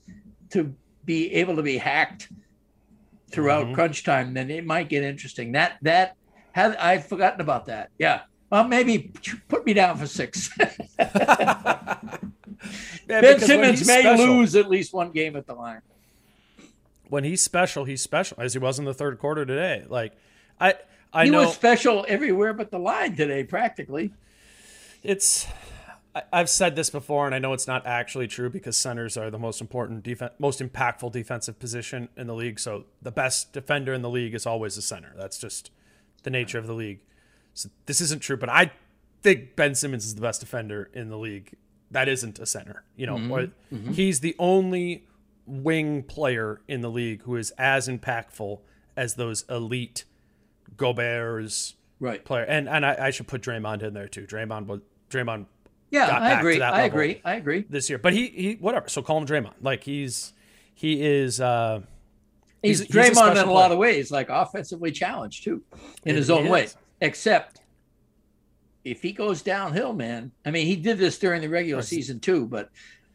to be able to be hacked throughout Mhm. crunch time, then it might get interesting. That that had I'd forgotten about that. Yeah. Well, maybe put me down for six. [laughs] [laughs] Yeah, ben Simmons may lose at least one game at the line. When he's special, he's special, as he was in the third quarter today. Like I I he know was special everywhere but the line today, practically. it's I- I've said this before, and I know it's not actually true because centers are the most important defense, most impactful defensive position in the league. So the best defender in the league is always a center. That's just the nature of the league. So this isn't true, but I think Ben Simmons is the best defender in the league. That isn't a center, you know. Mm-hmm. or- mm-hmm. He's the only wing player in the league who is as impactful as those elite Gobert's Right. player. And and I, I should put Draymond in there too. Draymond was Draymond Yeah, I agree. that I agree. I agree. this year. But he he whatever. So call him Draymond. Like he's he is uh He's, He's- he's a Draymond in special a lot of ways, like offensively challenged too, in He- his own way. Except if he goes downhill, man. I mean, he did this during the regular season too, but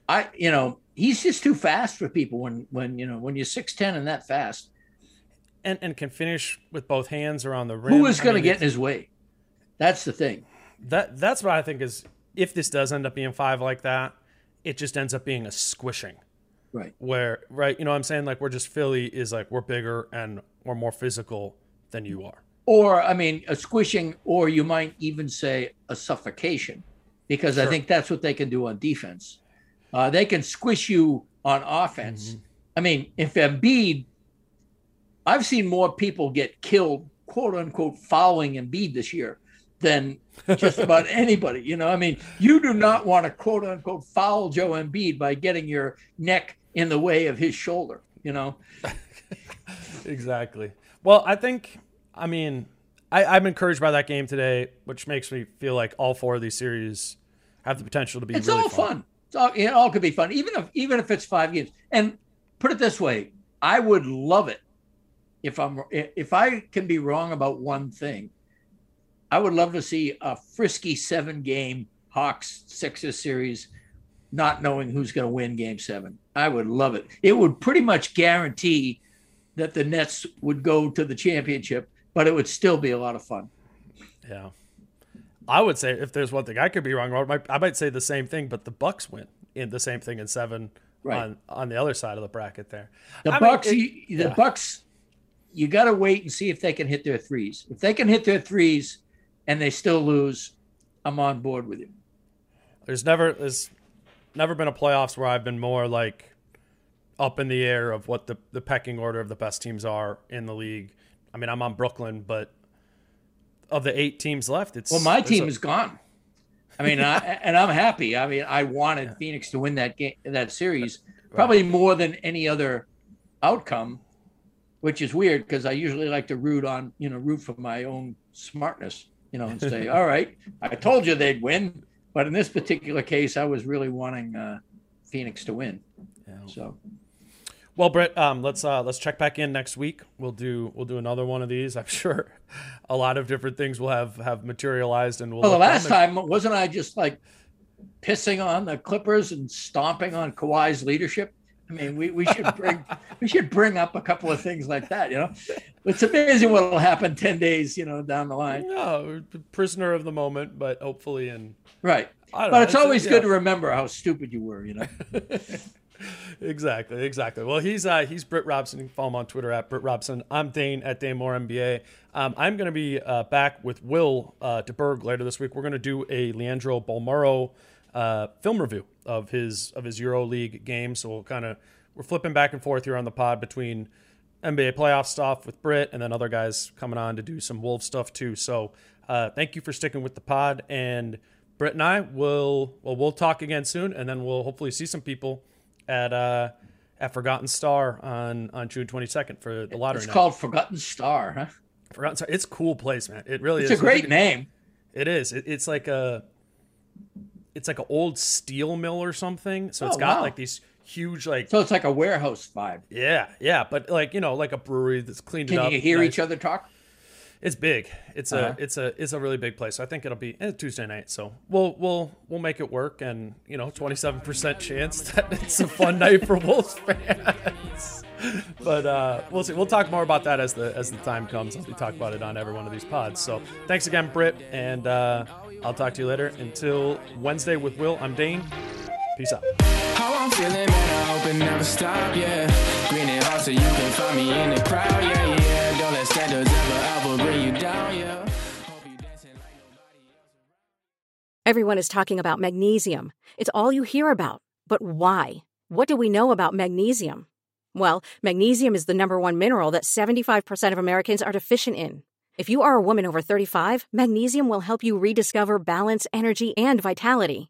I, you know, he's just too fast for people when when you know when you're six ten and that fast. and and can finish with both hands around the rim. Who is going to mean, get in his way? That's the thing. that that's what I think is if this does end up being five like that, it just ends up being a squishing. Right. Where right, you know what I'm saying? Like we're just Philly is like we're bigger and we're more physical than you are. Or I mean, a squishing, or you might even say a suffocation, because I think that's what they can do on defense. Uh, they can squish you on offense. Mm-hmm. I mean, if Embiid, I've seen more people get killed, quote unquote, fouling Embiid this year than just about [laughs] anybody. You know, I mean, you do not want to quote unquote foul Joe Embiid by getting your neck in the way of his shoulder. You know, [laughs] Exactly. Well, I think I mean, I, I'm encouraged by that game today, which makes me feel like all four of these series have the potential to be. It's really all fun. It's all it all could be fun, even if even if it's five games. And put it this way, I would love it if I'm if I can be wrong about one thing. I would love to see a frisky seven game Hawks Sixers series, not knowing who's going to win Game Seven. I would love it. It would pretty much guarantee that the Nets would go to the championship, but it would still be a lot of fun. Yeah. I would say if there's one thing I could be wrong, I might, I might say the same thing, but the Bucks win in the same thing in seven Right. on on the other side of the bracket there. The I mean, Bucks, it- you, the yeah. Bucks, you got to wait and see if they can hit their threes. If they can hit their threes and they still lose, I'm on board with you. There's never there's never been a playoffs where I've been more like up in the air of what the the pecking order of the best teams are in the league. I mean, I'm on Brooklyn, but of the eight teams left, it's Well, my team a- is gone. I mean, I, [laughs] and I'm happy. I mean, I wanted Phoenix to win that game, that series, probably more than any other outcome, which is weird because I usually like to root on, you know, root for my own smartness, you know, and say, [laughs] all right, I told you they'd win. But in this particular case, I was really wanting uh, Phoenix to win. Yeah. So Well, Britt, um, let's uh, let's check back in next week. We'll do we'll do another one of these. I'm [laughs] sure a lot of different things will have have materialized, and we'll. Well, the last them time wasn't I just like pissing on the Clippers and stomping on Kawhi's leadership? I mean, we, we should bring [laughs] we should bring up a couple of things like that. You know, it's amazing what will happen ten days, you know, down the line. No, prisoner of the moment, but hopefully in. Right. But know, it's always yeah. good to remember how stupid you were. You know. [laughs] [laughs] Exactly, exactly. Well, he's uh, he's Britt Robson. You can follow him on Twitter at Britt Robson. I'm Dane at Dane Moore NBA. Um, I'm going to be uh, back with Will uh, DeBerg later this week. We're going to do a Leandro Bolmaro uh, film review of his of his Euro League game. So we'll kind of we're flipping back and forth here on the pod between NBA playoff stuff with Britt and then other guys coming on to do some Wolf stuff too. So uh, thank you for sticking with the pod and. Britt and I will well we'll talk again soon, and then we'll hopefully see some people at uh, at Forgotten Star on on June 22nd for the lottery. It's night. called Forgotten Star, huh? Forgotten Star. It's a cool place, man. It really is. It's is. a great name. It is. It, it's like a it's like an old steel mill or something. So it's got wow. like these huge like So it's like a warehouse vibe. yeah yeah, but like you know like a brewery that's cleaned it Can up. you hear nice. each other talk? It's big. It's Uh-huh. a it's a it's a really big place. So I think it'll be eh, Tuesday night. So we'll we'll we'll make it work. And you know, twenty seven percent chance [laughs] that it's a fun night for Wolves fans. [laughs] But uh, we'll see. We'll talk more about that as the as the time comes. As we talk about it on every one of these pods. So thanks again, Britt, and uh, I'll talk to you later. Until Wednesday with Will. I'm Dane. Peace out. How I'm feeling, man, I hope it never stop, yeah. Green and hard so you can find me in the crowd, yeah, yeah. Don't let standards ever, ever bring you down, yeah. Hope you dancing like nobody else. Everyone is talking about magnesium. It's all you hear about. But why? What do we know about magnesium? Well, magnesium is the number one mineral that 75% of Americans are deficient in. If you are a woman over 35, magnesium will help you rediscover balance, energy, and vitality.